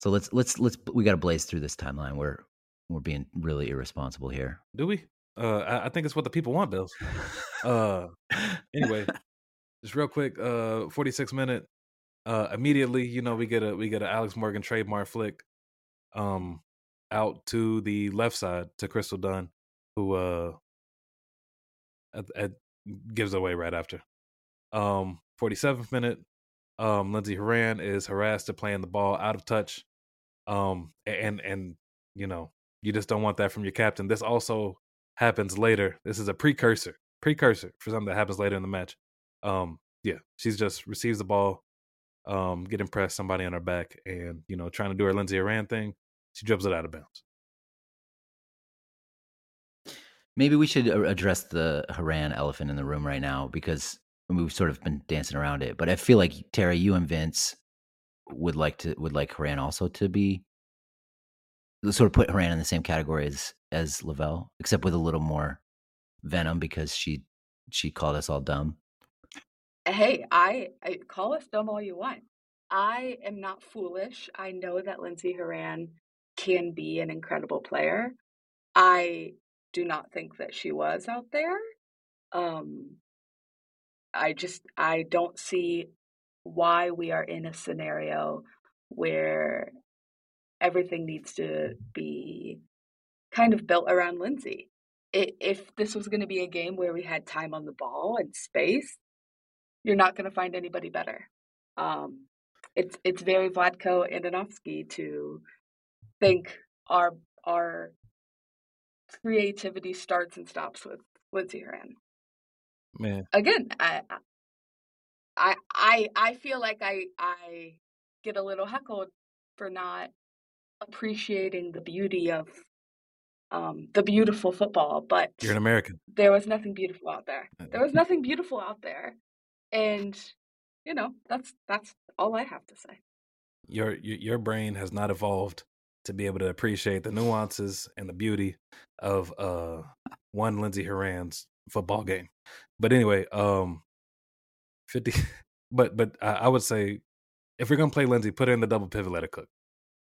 So let's let's let's we got to blaze through this timeline. We're we're being really irresponsible here. Do we? Uh, I, I think it's what the people want, Belz. Uh, anyway, just real quick. Uh, forty six minute. Uh, immediately, you know, we get a we get a Alex Morgan trademark flick, um, out to the left side to Crystal Dunn, who uh, at, at, gives away right after. Um, forty seventh minute. Um, Lindsey Horan is harassed to playing the ball out of touch. Um, and and you know you just don't want that from your captain. This also happens later. This is a precursor, precursor for something that happens later in the match. Um, yeah, she's just receives the ball, um, getting pressed, somebody on her back, and you know trying to do her Lindsey Horan thing. She dribbles it out of bounds. Maybe we should uh, address the Horan elephant in the room right now because we've sort of been dancing around it. But I feel like Tara, you and Vince would like to would like Horan also to be sort of put Horan in the same category as as Lavelle, except with a little more venom because she she called us all dumb. Hey, I, I call us dumb all you want. I am not foolish. I know that Lindsey Horan can be an incredible player. I do not think that she was out there. Um, I just I don't see why we are in a scenario where everything needs to be kind of built around Lindsey. If this was going to be a game where we had time on the ball and space, you're not going to find anybody better. Um, it's it's very Vlatko Andonovski to think our our creativity starts and stops with Lindsey Horan. Man, Again, I I I I feel like I I get a little heckled for not appreciating the beauty of um, the beautiful football, but you're an American. there was nothing beautiful out there. Uh, There was nothing beautiful out there, and you know that's that's all I have to say. Your your your brain has not evolved to be able to appreciate the nuances and the beauty of uh one Lindsey Horan's football game. But anyway, um, fifty. But but I, I would say if we're gonna play Lindsey, put in the double pivot, let her cook.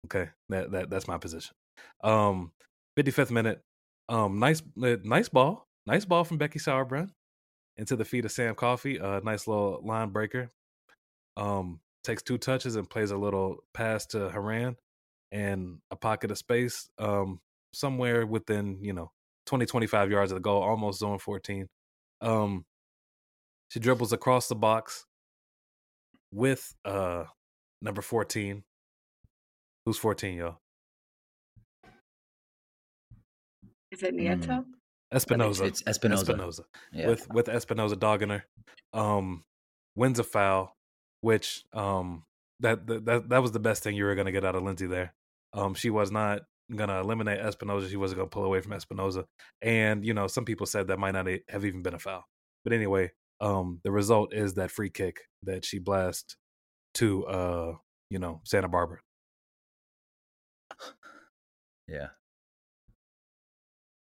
Okay, that that that's my position. Um, fifty fifth minute. Um, nice uh, nice ball, nice ball from Becky Sauerbrunn. into the feet of Sam Coffey. A nice little line breaker. Um, takes two touches and plays a little pass to Horan and a pocket of space um, somewhere within, you know, 20, 25 yards of the goal, almost zone 14. Um, she dribbles across the box with uh, number 14. Who's 14, y'all? Is it Nieto? Mm. Espinoza. It's Espinoza. Espinoza. Yeah. With with Espinoza dogging her. Um wins a foul, which um that that that was the best thing you were gonna get out of Lindsey there. Um she was not gonna eliminate Espinoza, she wasn't gonna pull away from Espinoza. And, you know, some people said that might not have even been a foul. But anyway, um the result is that free kick that she blast to uh, you know, Santa Barbara. yeah.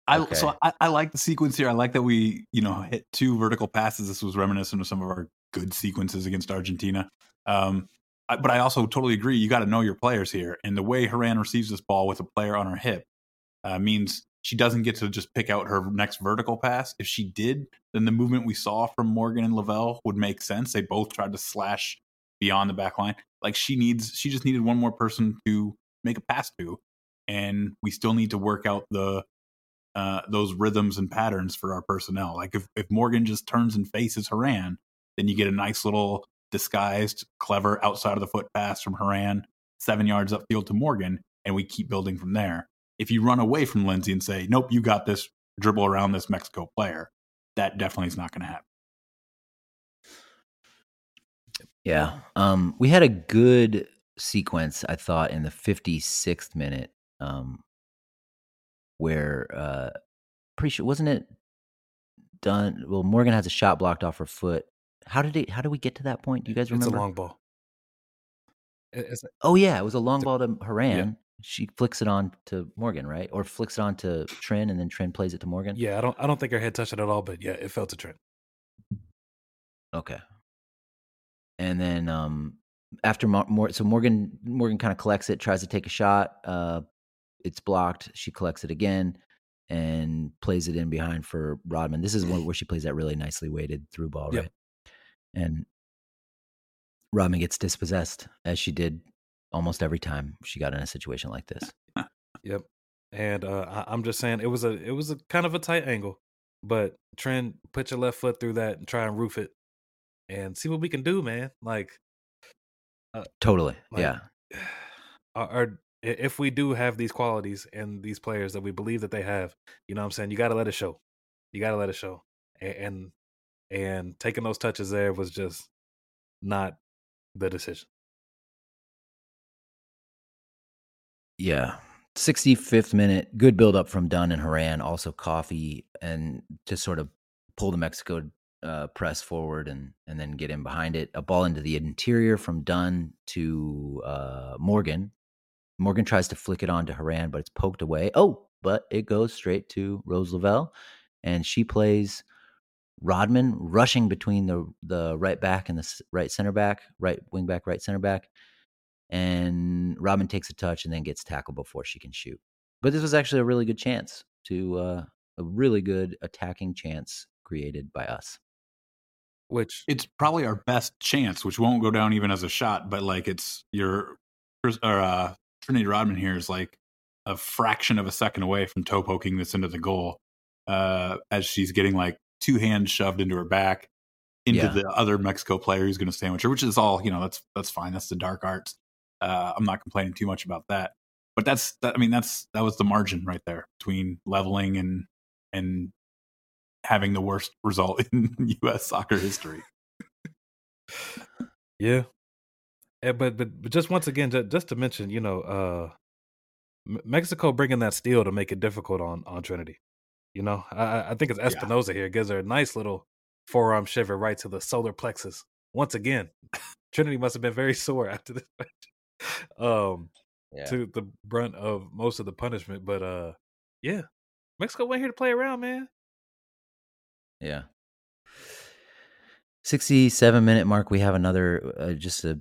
I Okay. so I, I like the sequence here. I like that we you know hit two vertical passes. This was reminiscent of some of our good sequences against Argentina. Um, I, but I also totally agree. You got to know your players here, and the way Horan receives this ball with a player on her hip uh, means she doesn't get to just pick out her next vertical pass. If she did, then the movement we saw from Morgan and Lavelle would make sense. They both tried to slash beyond the back line. Like she needs, she just needed one more person to make a pass to, and we still need to work out the uh, those rhythms and patterns for our personnel. Like if, if Morgan just turns and faces Horan, then you get a nice little disguised, clever outside of the foot pass from Horan, seven yards upfield to Morgan, and we keep building from there. If you run away from Lindsey and say, nope, you got this, dribble around this Mexico player, that definitely is not going to happen. Yeah. Um, we had a good sequence, I thought, in the 56th minute, um, where uh, pretty sure wasn't it Dunn? Well, Morgan has a shot blocked off her foot. How did it? How did we get to that point? Do you guys remember? It's a long ball. It's, oh yeah, it was a long ball to Horan. She flicks it on to Morgan, right? Or flicks it on to Trin, and then Trin plays it to Morgan. yeah, I don't I don't think her head touched it at all, but yeah, it fell to Trin. Okay. And then um after Mo- so Morgan Morgan kind of collects it, tries to take a shot. Uh it's blocked. She collects it again and plays it in behind for Rodman. This is one where she plays that really nicely weighted through ball, Yep. right? And Rodman gets dispossessed as she did almost every time she got in a situation like this. Yep. And uh, I, I'm just saying it was a it was a kind of a tight angle, but Trin put your left foot through that and try and roof it, and see what we can do, man. Like, Totally. Like- yeah. are if we do have these qualities and these players that we believe that they have, you know, what I'm saying you got to let it show. You got to let it show, A- and and taking those touches there was just not the decision. Yeah. 65th minute, good build up from Dunn and Horan, also Coffey, and to sort of pull the Mexico uh, press forward and and then get in behind it. A ball into the interior from Dunn to uh, Morgan. Morgan tries to flick it on to Horan, but it's poked away. Oh, but it goes straight to Rose Lavelle, and she plays Rodman rushing between the the right back and the right center back, right wing back, right center back and Rodman takes a touch and then gets tackled before she can shoot. But this was actually a really good chance to uh, a really good attacking chance created by us. Which It's probably our best chance, which won't go down even as a shot, but like it's your or uh, Trinity Rodman here is like a fraction of a second away from toe poking this into the goal uh, as she's getting like two hands shoved into her back into Yeah. the other Mexico player who's going to sandwich her, which is all you know. That's that's fine. That's the dark arts. Uh, I'm not complaining too much about that, but that's that. I mean, that's that was the margin right there between leveling and and having the worst result in U.S. soccer history. Yeah, Eh, but but but just once again, just, just to mention, you know, uh, Mexico bringing that steel to make it difficult on on Trinity. You know, I I- think it's Espinoza here gives her a nice little forearm shiver right to the solar plexus. Once again, Trinity must have been very sore after this match. Um, to the brunt of most of the punishment, but uh, yeah, Mexico went here to play around, man. Yeah. 67 minute mark, we have another, uh, just a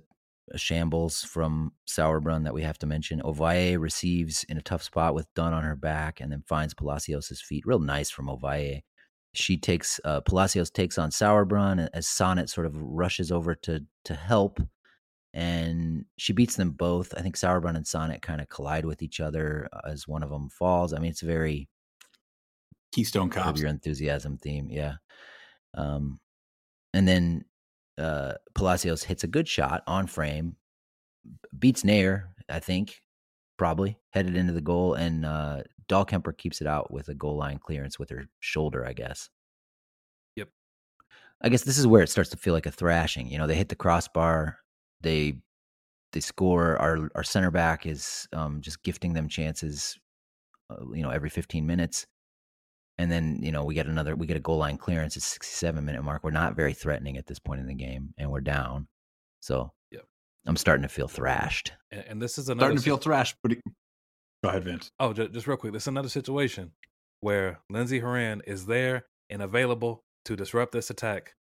shambles from Sauerbrunn that we have to mention. Ovalle receives in a tough spot with Dunn on her back and then finds Palacios' feet. Real nice from Ovalle. she takes uh, Palacios takes on Sauerbrunn as Sonnett sort of rushes over to to help, and she beats them both. I think Sauerbrunn and Sonnett kind of collide with each other as one of them falls. I mean, it's very Keystone Cops. Your Enthusiasm theme, yeah. Um, and then uh, Palacios hits a good shot on frame, beats Naeher, I think, probably headed into the goal, and uh, Dahlkemper keeps it out with a goal line clearance with her shoulder, I guess. Yep. I guess this is where it starts to feel like a thrashing. You know, they hit the crossbar, they they score. Our our center back is um, just gifting them chances, uh, you know, every 15 minutes. And then you know we get another we get a goal line clearance at 67 minute mark. We're not very threatening at this point in the game, and we're down. So Yep. I'm starting to feel thrashed. And, and this is another Starting to feel thrashed, but go ahead, Vince. Oh, just, just real quick. This is another situation where Lindsey Horan is there and available to disrupt this attack,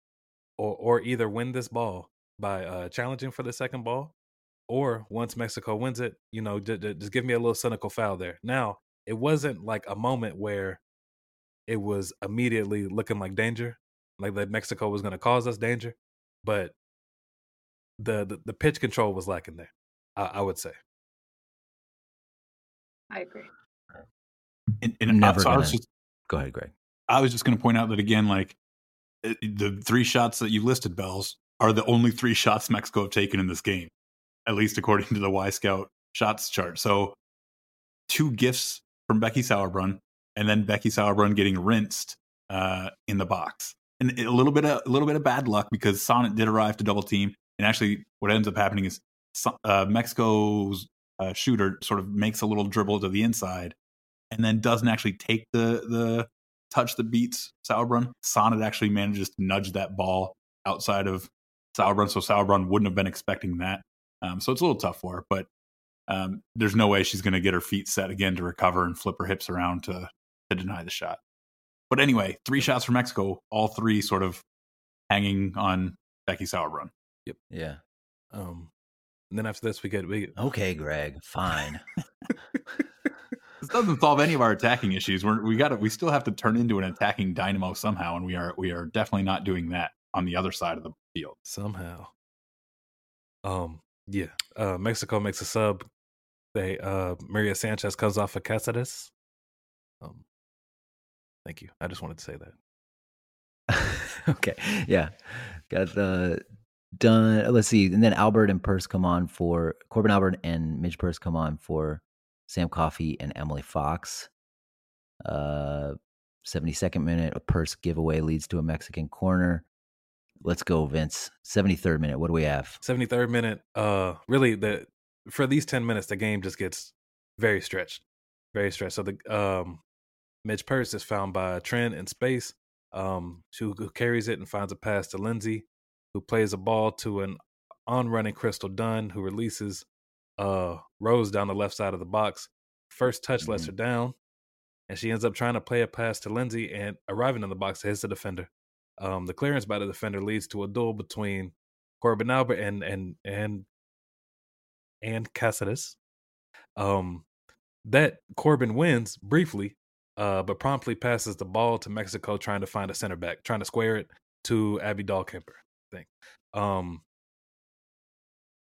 or or either win this ball by uh, challenging for the second ball, or once Mexico wins it, you know, just, just give me a little cynical foul there. Now, it wasn't like a moment where it was immediately looking like danger, like that Mexico was going to cause us danger, but the, the the pitch control was lacking there. I, I would say. I agree. And, and never so I was gonna- just Go ahead, Greg. I was just going to point out that again, like uh, the three shots that you listed, Belz, are the only three shots Mexico have taken in this game, at least according to the Wyscout shots chart. So, two gifts from Becky Sauerbrunn, and then Becky Sauerbrunn getting rinsed uh, in the box, and a little bit of a little bit of bad luck because Sonnett did arrive to double team, and actually, what ends up happening is uh, Mexico's uh, shooter sort of makes a little dribble to the inside, and then doesn't actually take the the touch that beats Sauerbrunn. Sonnett actually manages to nudge that ball outside of Sauerbrunn, so Sauerbrunn wouldn't have been expecting that. Um, so it's a little tough for her, but um, there's no way she's going to get her feet set again to recover and flip her hips around to to deny the shot. But anyway, three shots for Mexico, all three sort of hanging on Becky Sauerbrunn. Yep. Yeah. Um, and then after this, we get we Okay, Greg. Fine. This doesn't solve any of our attacking issues. We're, we got to, we still have to turn into an attacking dynamo somehow, and we are we are definitely not doing that on the other side of the field. somehow. Um, yeah. Uh, Mexico makes a sub. They uh, Maria Sanchez comes off of Cáceres. Um, thank you. I just wanted to say that. okay. Yeah. Got the done. Let's see. And then Albert and Purce come on for Korbin Albert and Midge Purce come on for Sam Coffey and Emily Fox. Uh, 72nd minute, a Purce giveaway leads to a Mexican corner. Let's go, Vince. 73rd minute. What do we have? 73rd minute. Uh, really, the for these 10 minutes, the game just gets very stretched, very stretched. So the um, Midge Purce is found by Trin in space. Um, who, who carries it and finds a pass to Lindsey, who plays a ball to an on running Crystal Dunn, who releases uh Rose down the left side of the box. First touch lets Mhm. her down, and she ends up trying to play a pass to Lindsey and arriving in the box hits the defender. Um, the clearance by the defender leads to a duel between Korbin Albert and and and and Cáceres. Um, that Korbin wins briefly, uh, but promptly passes the ball to Mexico, trying to find a center back, trying to square it to Abby Dahlkemper. I think. Um,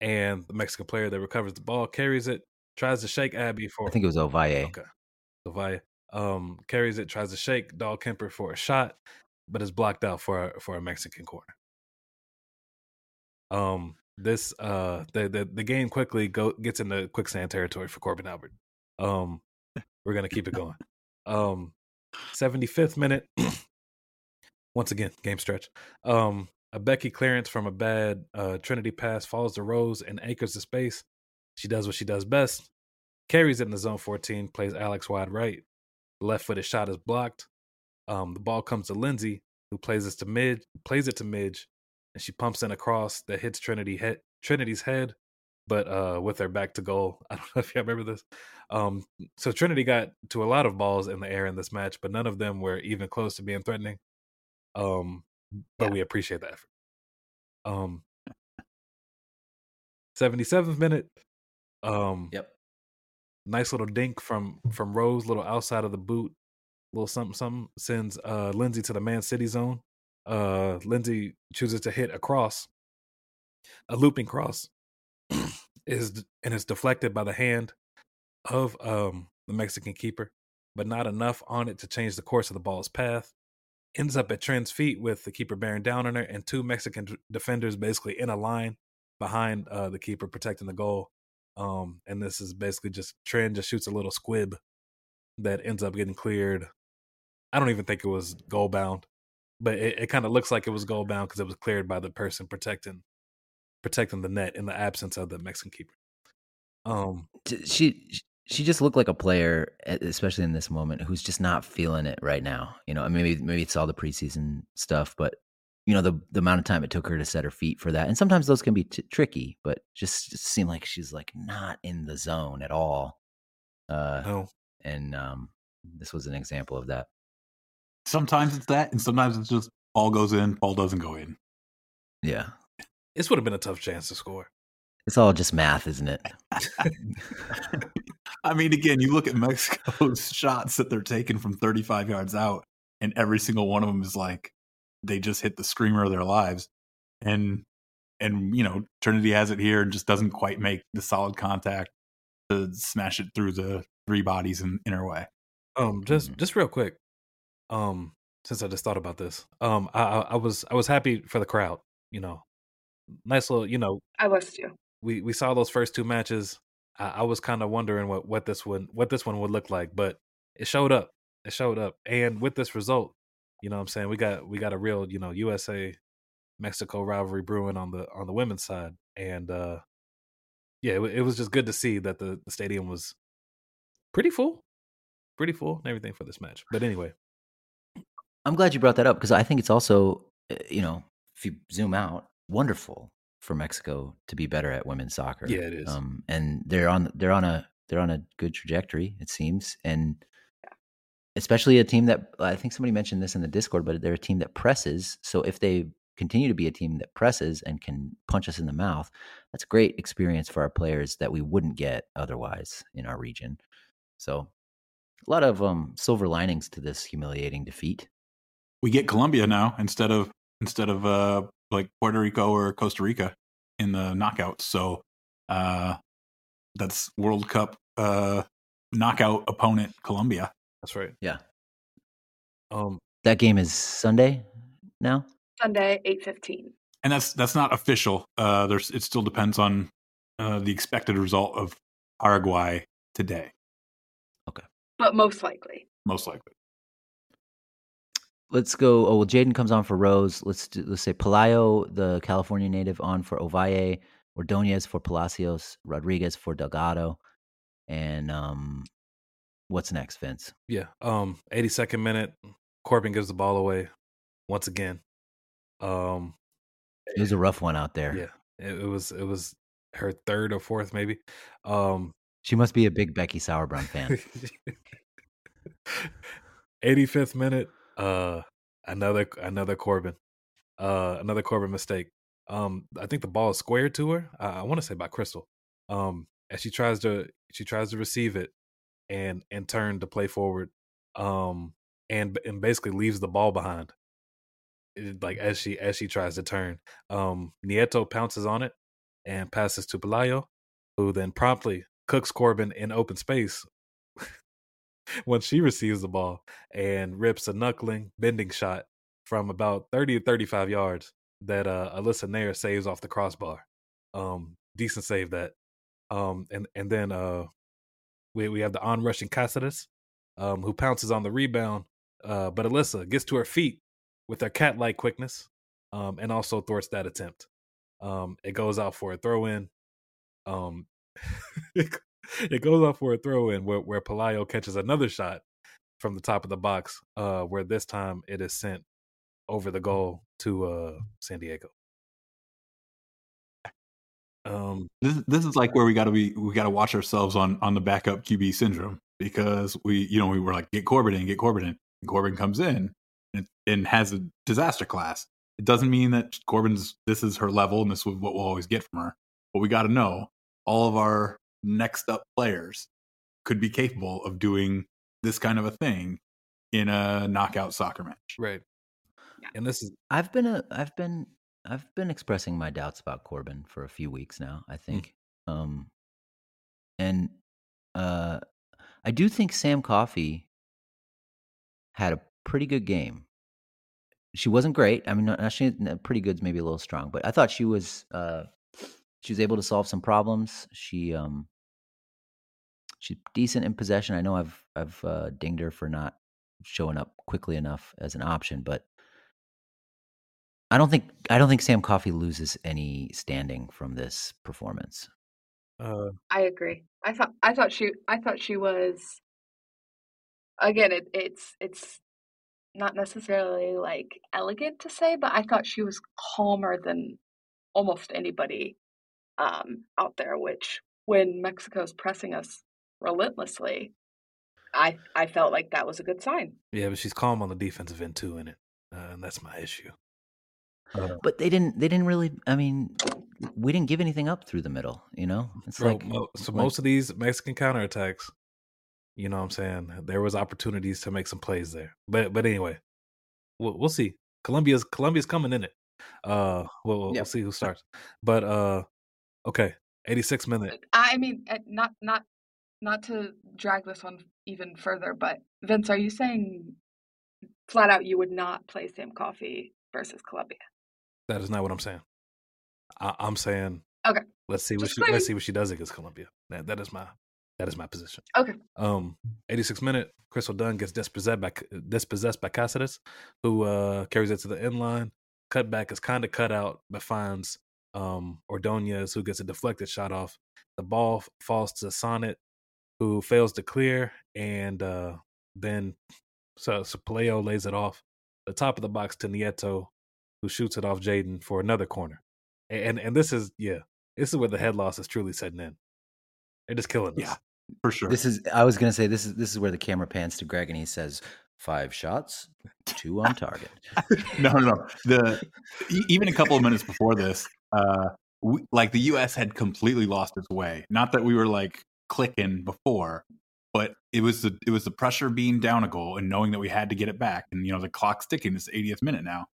and the Mexican player that recovers the ball carries it, tries to shake Abby for. I think it was Ovalle. Okay. Levi um, carries it, tries to shake Dahlkemper for a shot, but is blocked out for a, for a Mexican corner. Um, this uh, the, the the game quickly go gets into quicksand territory for Korbin Albert. Um, we're gonna keep it going. Um, 75th minute. Once again, game stretch. Um, a Becky clearance from a bad uh, Trinity pass falls to Rose and anchors the space. She does what she does best, carries it in the zone 14, plays Alex wide right. Left footed shot is blocked. Um, the ball comes to Lindsey, who plays it to Midge, plays it to Midge, and she pumps in a cross that hits Trinity head, Trinity's head, but uh, with their back to goal. I don't know if you remember this. Um, so Trinity got to a lot of balls in the air in this match, but none of them were even close to being threatening. Um, but Yeah. we appreciate the effort. Um, 77th minute. Um, Yep. nice little dink from from Rose, little outside of the boot. little something something sends uh Lindsey to the Man City zone. Uh Lindsey chooses to hit a cross, a looping cross, is and is deflected by the hand of um the Mexican keeper, but not enough on it to change the course of the ball's path. Ends up at Trin's feet with the keeper bearing down on her and two Mexican defenders basically in a line behind uh, the keeper protecting the goal. Um, and this is basically just Trin just shoots a little squib that ends up getting cleared. I don't even think it was goal bound, but it, it kind of looks like it was goal bound because it was cleared by the person protecting protecting the net in the absence of the Mexican keeper. Um, She she just looked like a player, especially in this moment, who's just not feeling it right now. You know, maybe maybe it's all the preseason stuff, but you know the the amount of time it took her to set her feet for that, and sometimes those can be t- tricky. But just, just seemed like she's like not in the zone at all. Uh, no, and um, this was an example of that. Sometimes it's that, and sometimes it's just ball goes in, ball doesn't go in. Yeah, this would have been a tough chance to score. it's all just math, isn't it? I mean, again, you look at Mexico's shots that they're taking from 35 yards out, and every single one of them is like they just hit the screamer of their lives. And and you know, Trinity has it here and just doesn't quite make the solid contact to smash it through the three bodies in, in her way. Um, just Mhm. just real quick, um, since I just thought about this, um, I, I I was I was happy for the crowd. You know, nice little. You know, I was too. we we saw those first two matches. I, I was kind of wondering what what this one what this one would look like, but it showed up. It showed up, and with this result, you know, what I'm saying we got we got a real you know USA Mexico rivalry brewing on the on the women's side, and uh yeah, it, it was just good to see that the, the stadium was pretty full, pretty full, and everything for this match. But anyway, I'm glad you brought that up because I think it's also, uh, you know, if you zoom out, wonderful for Mexico to be better at women's soccer. Yeah, it is. Um, and they're on they're on a they're on a good trajectory, it seems, and especially a team that I think somebody mentioned this in the Discord, but they're a team that presses. So if they continue to be a team that presses and can punch us in the mouth, that's a great experience for our players that we wouldn't get otherwise in our region. So a lot of um, silver linings to this humiliating defeat. We get Colombia now instead of instead of uh like Puerto Rico or Costa Rica in the knockouts. So uh that's World Cup uh knockout opponent Colombia. that's right. Yeah. Um, That game is Sunday now. Sunday, eight fifteen. and that's that's not official. Uh, there's it still depends on uh, the expected result of Paraguay today, Okay. But most likely. most likely. Let's go. Oh well, Jaedyn comes on for Rose. Let's do, let's say Pelayo, the California native, on for Ovalle, Ordonez for Palacios, Rodriguez for Delgado, and um, what's next, Vince? yeah. Um, 82nd minute, Korbin gives the ball away once again. Um, It was a rough one out there. yeah, it, it was it was her third or fourth maybe. Um, She must be a big Becky Sauerbrunn fan. 85th minute, uh, another another Korbin, uh, another Korbin mistake. Um, I think the ball is squared to her. I, I want to say by Crystal. Um, and she tries to she tries to receive it, and and turn to play forward. Um, and and basically leaves the ball behind. It- like as she as she tries to turn, um, Nieto pounces on it and passes to Pelayo, who then promptly cooks Korbin in open space once she receives the ball and rips a knuckling bending shot from about 30 to 35 yards that uh, Alyssa Naeher saves off the crossbar. Um, decent save that. Um, and and then uh, we we have the onrushing Cáceres, um, who pounces on the rebound, uh, but Alyssa gets to her feet with her cat-like quickness, um, and also thwarts that attempt. Um, it goes out for a throw in. Um, goes off for a throw in where, where Pelayo catches another shot from the top of the box, uh, where this time it is sent over the goal to uh, San Diego. Um, This this is like where we got to be we got to watch ourselves on on the backup QB syndrome because we you know we were like get Korbin in get Korbin in and Korbin comes in and, and has a disaster class. It doesn't mean that Korbin's this is her level and this is what we'll always get from her. But we got to know all of our next up players could be capable of doing this kind of a thing in a knockout soccer match. Right. And this is I've been a I've been I've been expressing my doubts about Korbin for a few weeks now, I think. Um and uh I do think Sam Coffey had a pretty good game. She wasn't great. I mean, not, not she pretty good's maybe a little strong, but I thought she was uh she was able to solve some problems. She um she's decent in possession. I know I've I've uh, dinged her for not showing up quickly enough as an option, but I don't think I don't think Sam Coffey loses any standing from this performance. uh I agree. I thought I thought she I thought she was again it, it's it's not necessarily like elegant to say, but I thought she was calmer than almost anybody um, out there. Which when Mexico's pressing us relentlessly, I I felt like that was a good sign. yeah, but she's calm on the defensive end too in it. Uh, and that's my issue. Uh, But they didn't they didn't really I mean we didn't give anything up through the middle, you know? It's bro, like mo- so like- most of these Mexican counterattacks, you know what I'm saying? There was opportunities to make some plays there. But but anyway, we'll, we'll see. Colombia's Colombia's coming in it. Uh we'll, we'll, Yep. we'll see who starts. But uh okay, 86 minute. I mean, uh, not not not to drag this one even further, but Vince, are you saying flat out you would not play Sam Coffey versus Colombia? That is not what I'm saying. I, I'm saying Okay. Let's see what Just she let's see what she does against Colombia. That that is my that is my position. Okay. Um, 86 minute, Crystal Dunn gets dispossessed by dispossessed by Cáceres, who uh carries it to the end line. Cutback is kind of cut out, but finds um Ordonez, who gets a deflected shot off. The ball f- falls to Sonnett, who fails to clear, and uh then so, so Pelayo lays it off the top of the box to Nieto, who shoots it off Jaedyn for another corner. And, and and this is yeah, this is where the head loss is truly setting in. They're just killing us. Yeah. For sure. This is I was gonna say this is this is where the camera pans to Greg and he says five shots, two on target. no, no, no. The e- even a couple of minutes before this, uh, we, like the U.S. had completely lost its way. Not that we were like clicking before, but it was the it was the pressure being down a goal and knowing that we had to get it back, and you know the clock's ticking. This 80th minute now,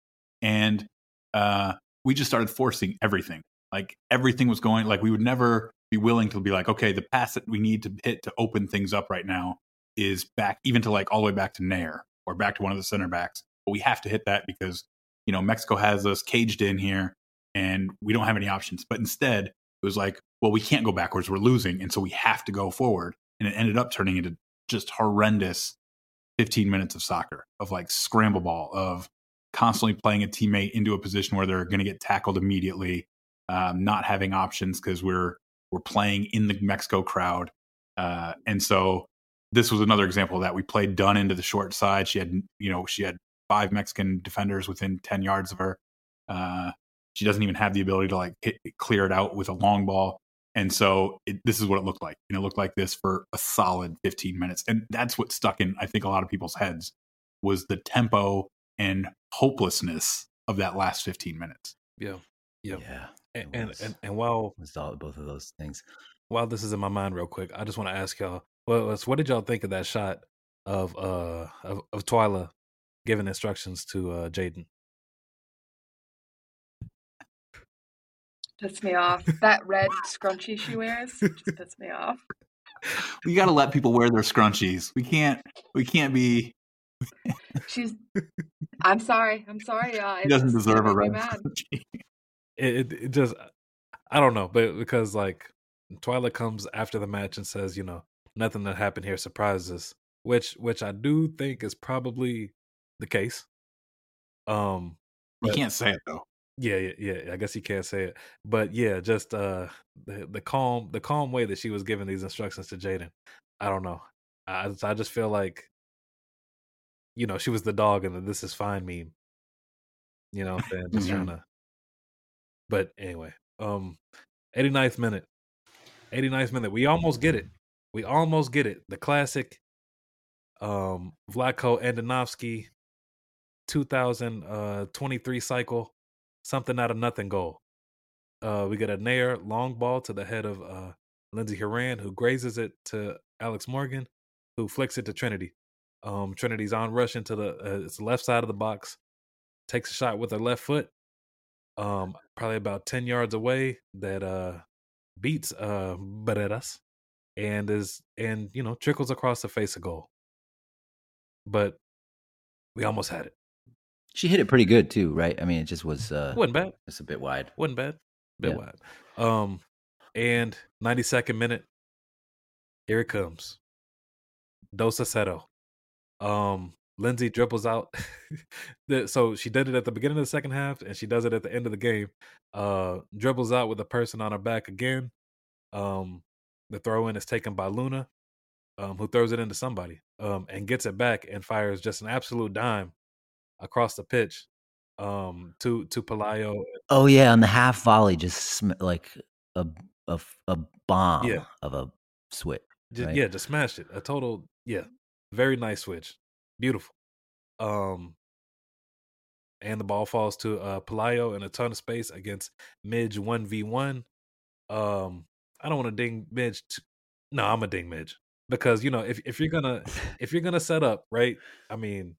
and uh, we just started forcing everything. Like everything was going. Like we would never be willing to be like, okay, the pass that we need to hit to open things up right now is back, even to like all the way back to Naeher or back to one of the center backs. But we have to hit that because you know Mexico has us caged in here, and we don't have any options. But instead, it was like, well, we can't go backwards. We're losing, and so we have to go forward. And it ended up turning into just horrendous 15 minutes of soccer of like scramble ball of constantly playing a teammate into a position where they're going to get tackled immediately, um, not having options because we're we're playing in the Mexico crowd, uh, and so this was another example of that. We played Dunn into the short side. She had you know she had five Mexican defenders within 10 yards of her. Uh, she doesn't even have the ability to like hit, clear it out with a long ball. And so it, this is what it looked like. And it looked like this for a solid 15 minutes. And that's what stuck in, I think, a lot of people's heads was the tempo and hopelessness of that last 15 minutes. Yeah. Yeah. Yeah. And, and, and and while It was all both of those things. while this is in my mind real quick, I just want to ask y'all, well, let's- what did y'all think of that shot of uh of, of Twila giving instructions to uh Jaedyn? Pissed me off. That red scrunchie she wears just pissed me off. We got to let people wear their scrunchies. We can't, we can't be, She's. I'm sorry. I'm sorry, y'all. he It doesn't deserve a red mad. scrunchie. It, it, it just I don't know, but because like Twila comes after the match and says, you know, nothing that happened here surprises us, which which I do think is probably the case. Um You can't say it though. Yeah, yeah, yeah. I guess you can't say it, but yeah, just uh, the the calm, the calm way that she was giving these instructions to Jaedyn. I don't know. I I just feel like, you know, she was the dog and the "This is fine" meme. You know, what I'm saying just trying to. But anyway, um, 89th minute, 89th minute. We almost get it. We almost get it. The classic, um, Vlatko Andonovski, 2023 cycle something out of nothing goal. Uh, we get a Naeher long ball to the head of uh, Lindsey Horan, who grazes it to Alex Morgan, who flicks it to Trinity. Um, Trinity's on rush into the uh, it's left side of the box, takes a shot with her left foot, um, probably about ten yards away. That uh beats uh Barreras and is and you know trickles across the face of goal. But we almost had it. She hit it pretty good too, right? I mean, it just was uh, wasn't bad. It's a bit wide. wasn't bad. Bit Yeah. wide. Um, and ninety second minute. Here it comes. Dos cero. Um, Lindsey dribbles out. So she did it at the beginning of the second half, and she does it at the end of the game. Uh, dribbles out with a person on her back again. Um, the throw in is taken by Luna, um, who throws it into somebody, um, and gets it back and fires just an absolute dime across the pitch, um, to to Pelayo. Oh yeah, on the half volley, just sm- like a a a bomb Yeah. of a switch. Just, right? Yeah, just smashed it. A total, yeah, very nice switch, beautiful. Um, and the ball falls to uh Pelayo in a ton of space against Midge one v one. Um, I don't want to ding Midge. T- no, I'm a ding Midge because you know if if you're gonna if you're gonna set up right, I mean,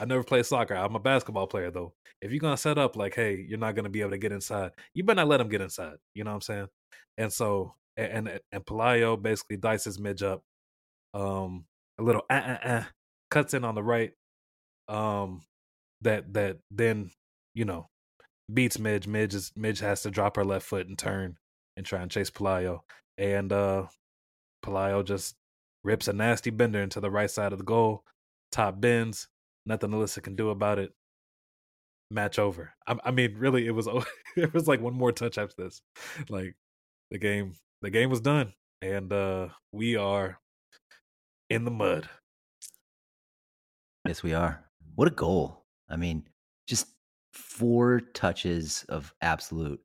I never played soccer. I'm a basketball player though. If you're gonna set up like, hey, you're not gonna be able to get inside, you better not let him get inside. You know what I'm saying? And so and and, and Pelayo basically dices Midge up. Um, a little uh uh uh cuts in on the right. Um, that that then you know beats Midge. Midge is Midge has to drop her left foot and turn and try and chase Pelayo. And uh Pelayo just rips a nasty bender into the right side of the goal. Top bends. Nothing Alyssa can do about it. Match over. I, I mean, really, it was it was like one more touch after this. Like the game, the game was done, and uh we are in the mud. Yes, we are. What a goal! I mean, just four touches of absolute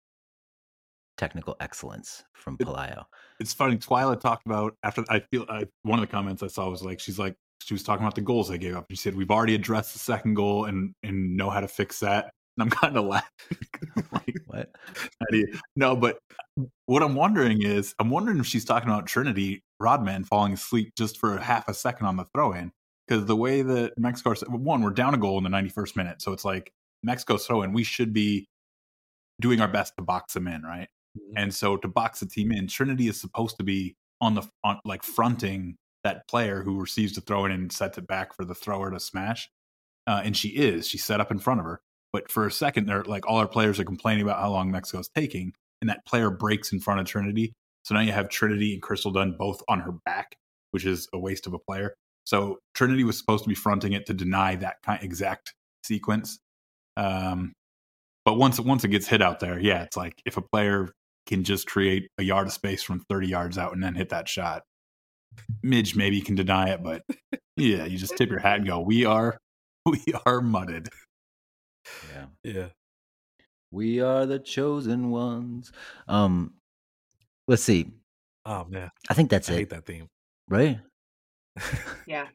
technical excellence from It- Pelayo. it's funny. Twila talked about after I feel I, one of the comments I saw was like she's like she was talking about the goals they gave up. She said we've already addressed the second goal and and know how to fix that. And I'm kind of laughing. like, What? how do you- no, but what I'm wondering is I'm wondering if she's talking about Trinity Rodman falling asleep just for a half a second on the throw in because the way that Mexico one we're down a goal in the 91st minute, so it's like Mexico's throw in we should be doing our best to box them in, right? Mm-hmm. And so to box the team in, Trinity is supposed to be on the on like fronting that player who receives the throw in and sets it back for the thrower to smash. Uh, and she is. She's set up in front of her. But for a second, they're like all our players are complaining about how long Mexico's taking, and that player breaks in front of Trinity. So now you have Trinity and Crystal Dunn both on her back, which is a waste of a player. So Trinity was supposed to be fronting it to deny that kind exact sequence. Um, but once once it gets hit out there, yeah, it's like if a player can just create a yard of space from 30 yards out and then hit that shot. Midge maybe can deny it, but yeah, you just tip your hat and go, "We are, we are mudded." Yeah. Yeah. We are the chosen ones. Um, let's see. Oh man, I think that's I it, hate that theme. right? Yeah.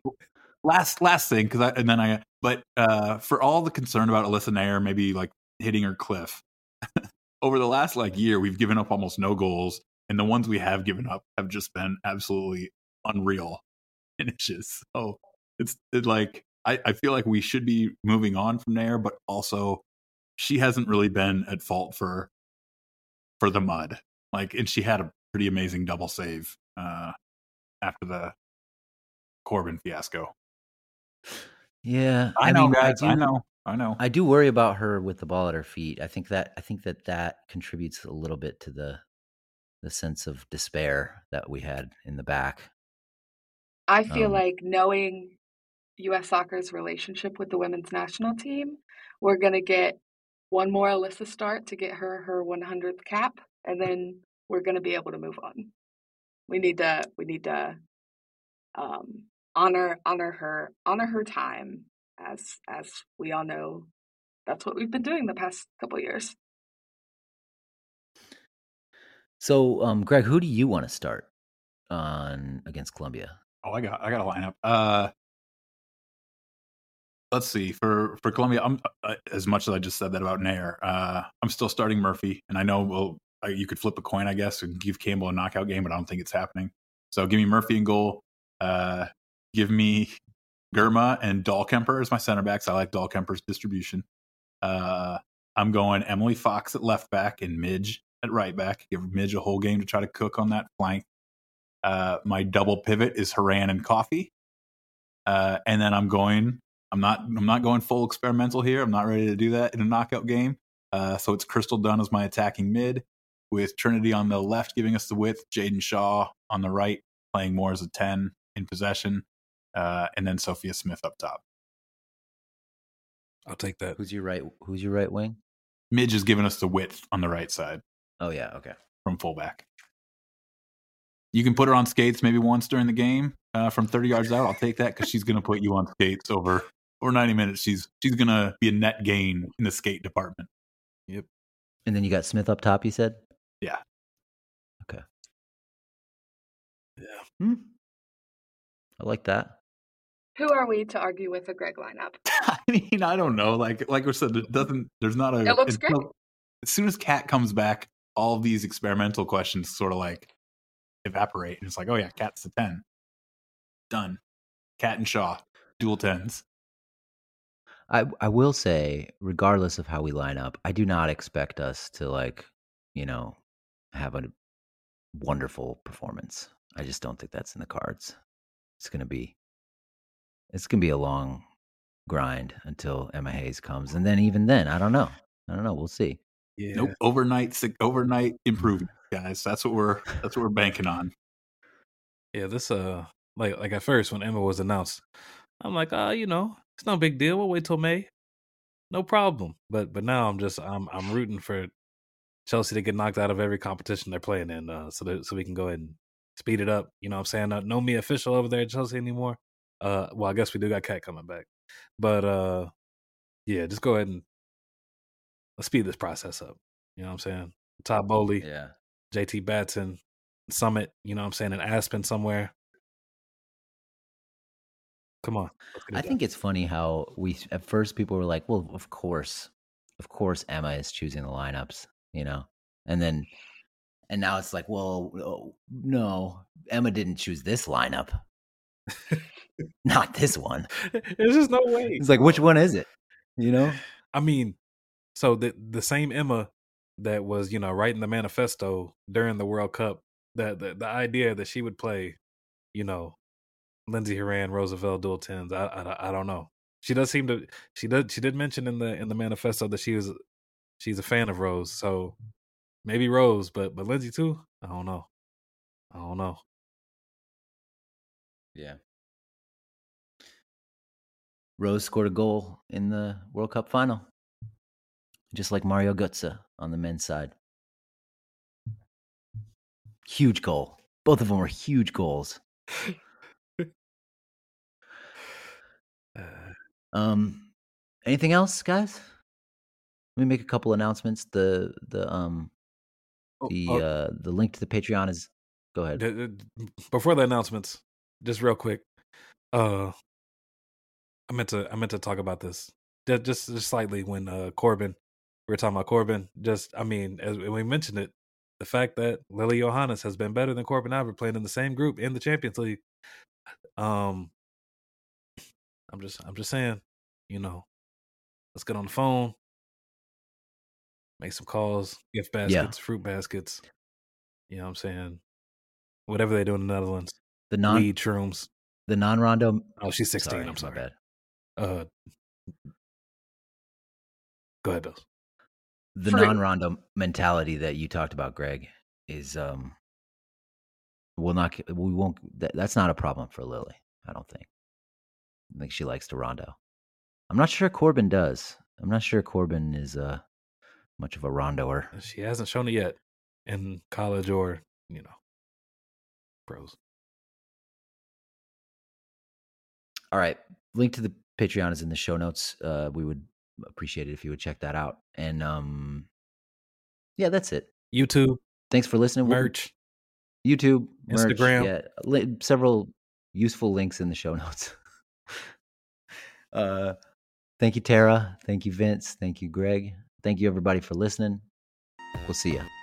Last last thing, because I and then I, but uh, for all the concern about Alyssa Naeher maybe like hitting her cliff, over the last like year, we've given up almost no goals, and the ones we have given up have just been absolutely unreal finishes. So it's it, like I, I feel like we should be moving on from there, but also she hasn't really been at fault for for the mud. Like, and she had a pretty amazing double save uh, after the Korbin fiasco. Yeah, I, know, mean, guys. I, do- know. I know. I do worry about her with the ball at her feet. I think that I think that that contributes a little bit to the the sense of despair that we had in the back. I feel Um, like knowing U.S. soccer's relationship with the women's national team, we're going to get one more Alyssa start to get her her 100th cap, and then we're going to be able to move on. We need to we need to um, honor honor her honor her time as as we all know that's what we've been doing the past couple years. So, um, Greg, who do you want to start on against Colombia? Oh, I got I got a lineup. Uh, let's see for for Colombia. I'm uh, as much as I just said that about Naeher. Uh, I'm still starting Murphy, and I know well uh, you could flip a coin, I guess, and give Campbell a knockout game, but I don't think it's happening. So give me Murphy and goal. Uh, give me Girma and Dahlkemper as my center backs. I like Dahlkemper's distribution. Uh, I'm going Emily Fox at left back and Midge at right back. Give Midge a whole game to try to cook on that flank. Uh, my double pivot is Horan and Coffey. Uh, and then I'm going. I'm not. I'm not going full experimental here. I'm not ready to do that in a knockout game. Uh, so it's Crystal Dunn as my attacking mid, with Trinity on the left giving us the width, Jaedyn Shaw on the right playing more as a ten in possession, uh, and then Sophia Smith up top. I'll take that. Who's your right? Who's your right wing? Midge is giving us the width on the right side Oh yeah, okay. from fullback. You can put her on skates maybe once during the game uh, from 30 yards out. I'll take that because she's going to put you on skates over over 90 minutes. She's she's going to be a net gain in the skate department. Yep. And then you got Smith up top. You said. Yeah. Okay. Yeah. Hmm. I like that. Who are we to argue with a Greg lineup? I mean, I don't know. Like like I said, it doesn't. There's not a. It looks until- great. As soon as Cat comes back, all these experimental questions sort of like evaporate, and it's like, oh yeah, Cat's the ten. Done. Cat and Shaw, dual tens. I I will say, regardless of how we line up, I do not expect us to like, you know, have a wonderful performance. I just don't think that's in the cards. It's gonna be it's gonna be a long grind until Emma Hayes comes. And then even then, I don't know. I don't know. We'll see. Yeah. Nope. Overnight, overnight improvement, guys. That's what we're that's what we're banking on. Yeah, this uh like like at first when Emma was announced, I'm like, uh, you know, it's no big deal. We'll wait till May. No problem. But but now I'm just I'm I'm rooting for Chelsea to get knocked out of every competition they're playing in, uh, so that so we can go ahead and speed it up. You know what I'm saying? Uh, no me official over there at Chelsea anymore. Uh well I guess we do got Cat coming back. But uh yeah, just go ahead and let's speed this process up. You know what I'm saying? Todd Boehly, Yeah. JT Batson, Summit, you know what I'm saying, in Aspen somewhere. Come on. let's get it I think it's funny how we at first people were like, "Well, of course, of course, Emma is choosing the lineups," you know, and then, and now it's like, "Well, no, no Emma didn't choose this lineup, not this one." There's just no way. It's like, which one is it? You know? I mean, so the the same Emma that was, you know, writing the manifesto during the World Cup, that the, the idea that she would play, you know, Lindsey Horan, Rose Lavelle, dual tens, I, I I don't know. She does seem to she did she did mention in the in the manifesto that she was she's a fan of Rose, so maybe Rose, but but Lindsey too. I don't know. I don't know. Yeah. Rose scored a goal in the World Cup final, just like Mario Götze on the men's side. Huge goal. Both of them were huge goals. Um, anything else, guys? Let me make a couple announcements. The the um oh, the oh, uh the link to the Patreon is. Go ahead. before the announcements, just real quick, uh, I meant to I meant to talk about this just just, just slightly when uh Korbin we were talking about Korbin. Just I mean, as we mentioned it, the fact that Lily Yohannes has been better than Korbin Albert playing in the same group in the Champions League. Um, I'm just I'm just saying, you know, let's get on the phone, make some calls, gift Yeah. baskets, fruit baskets. You know what I'm saying? Whatever they do in the Netherlands. The non Weed shrooms. the non Rondo. Oh, she's 16. Sorry, I'm my sorry. bad. Uh, go ahead, Belz. The Fruit. non Rondo mentality that you talked about, Greg, is um. We'll not. We won't. That, that's not a problem for Lily. I don't think. I think she likes the Rondo. I'm not sure Korbin does. I'm not sure Korbin is uh much of a Rondoer. She hasn't shown it yet in college or you know pros. All right. Link to the Patreon is in the show notes. Uh, we would appreciate it if you would check that out. And um, yeah, that's it. YouTube Thanks for listening. Merch. YouTube, merch, Instagram. yeah, li- several useful links in the show notes. uh, thank you, Tara. Thank you, Vince. Thank you, Greg. Thank you, everybody, for listening. We'll see you.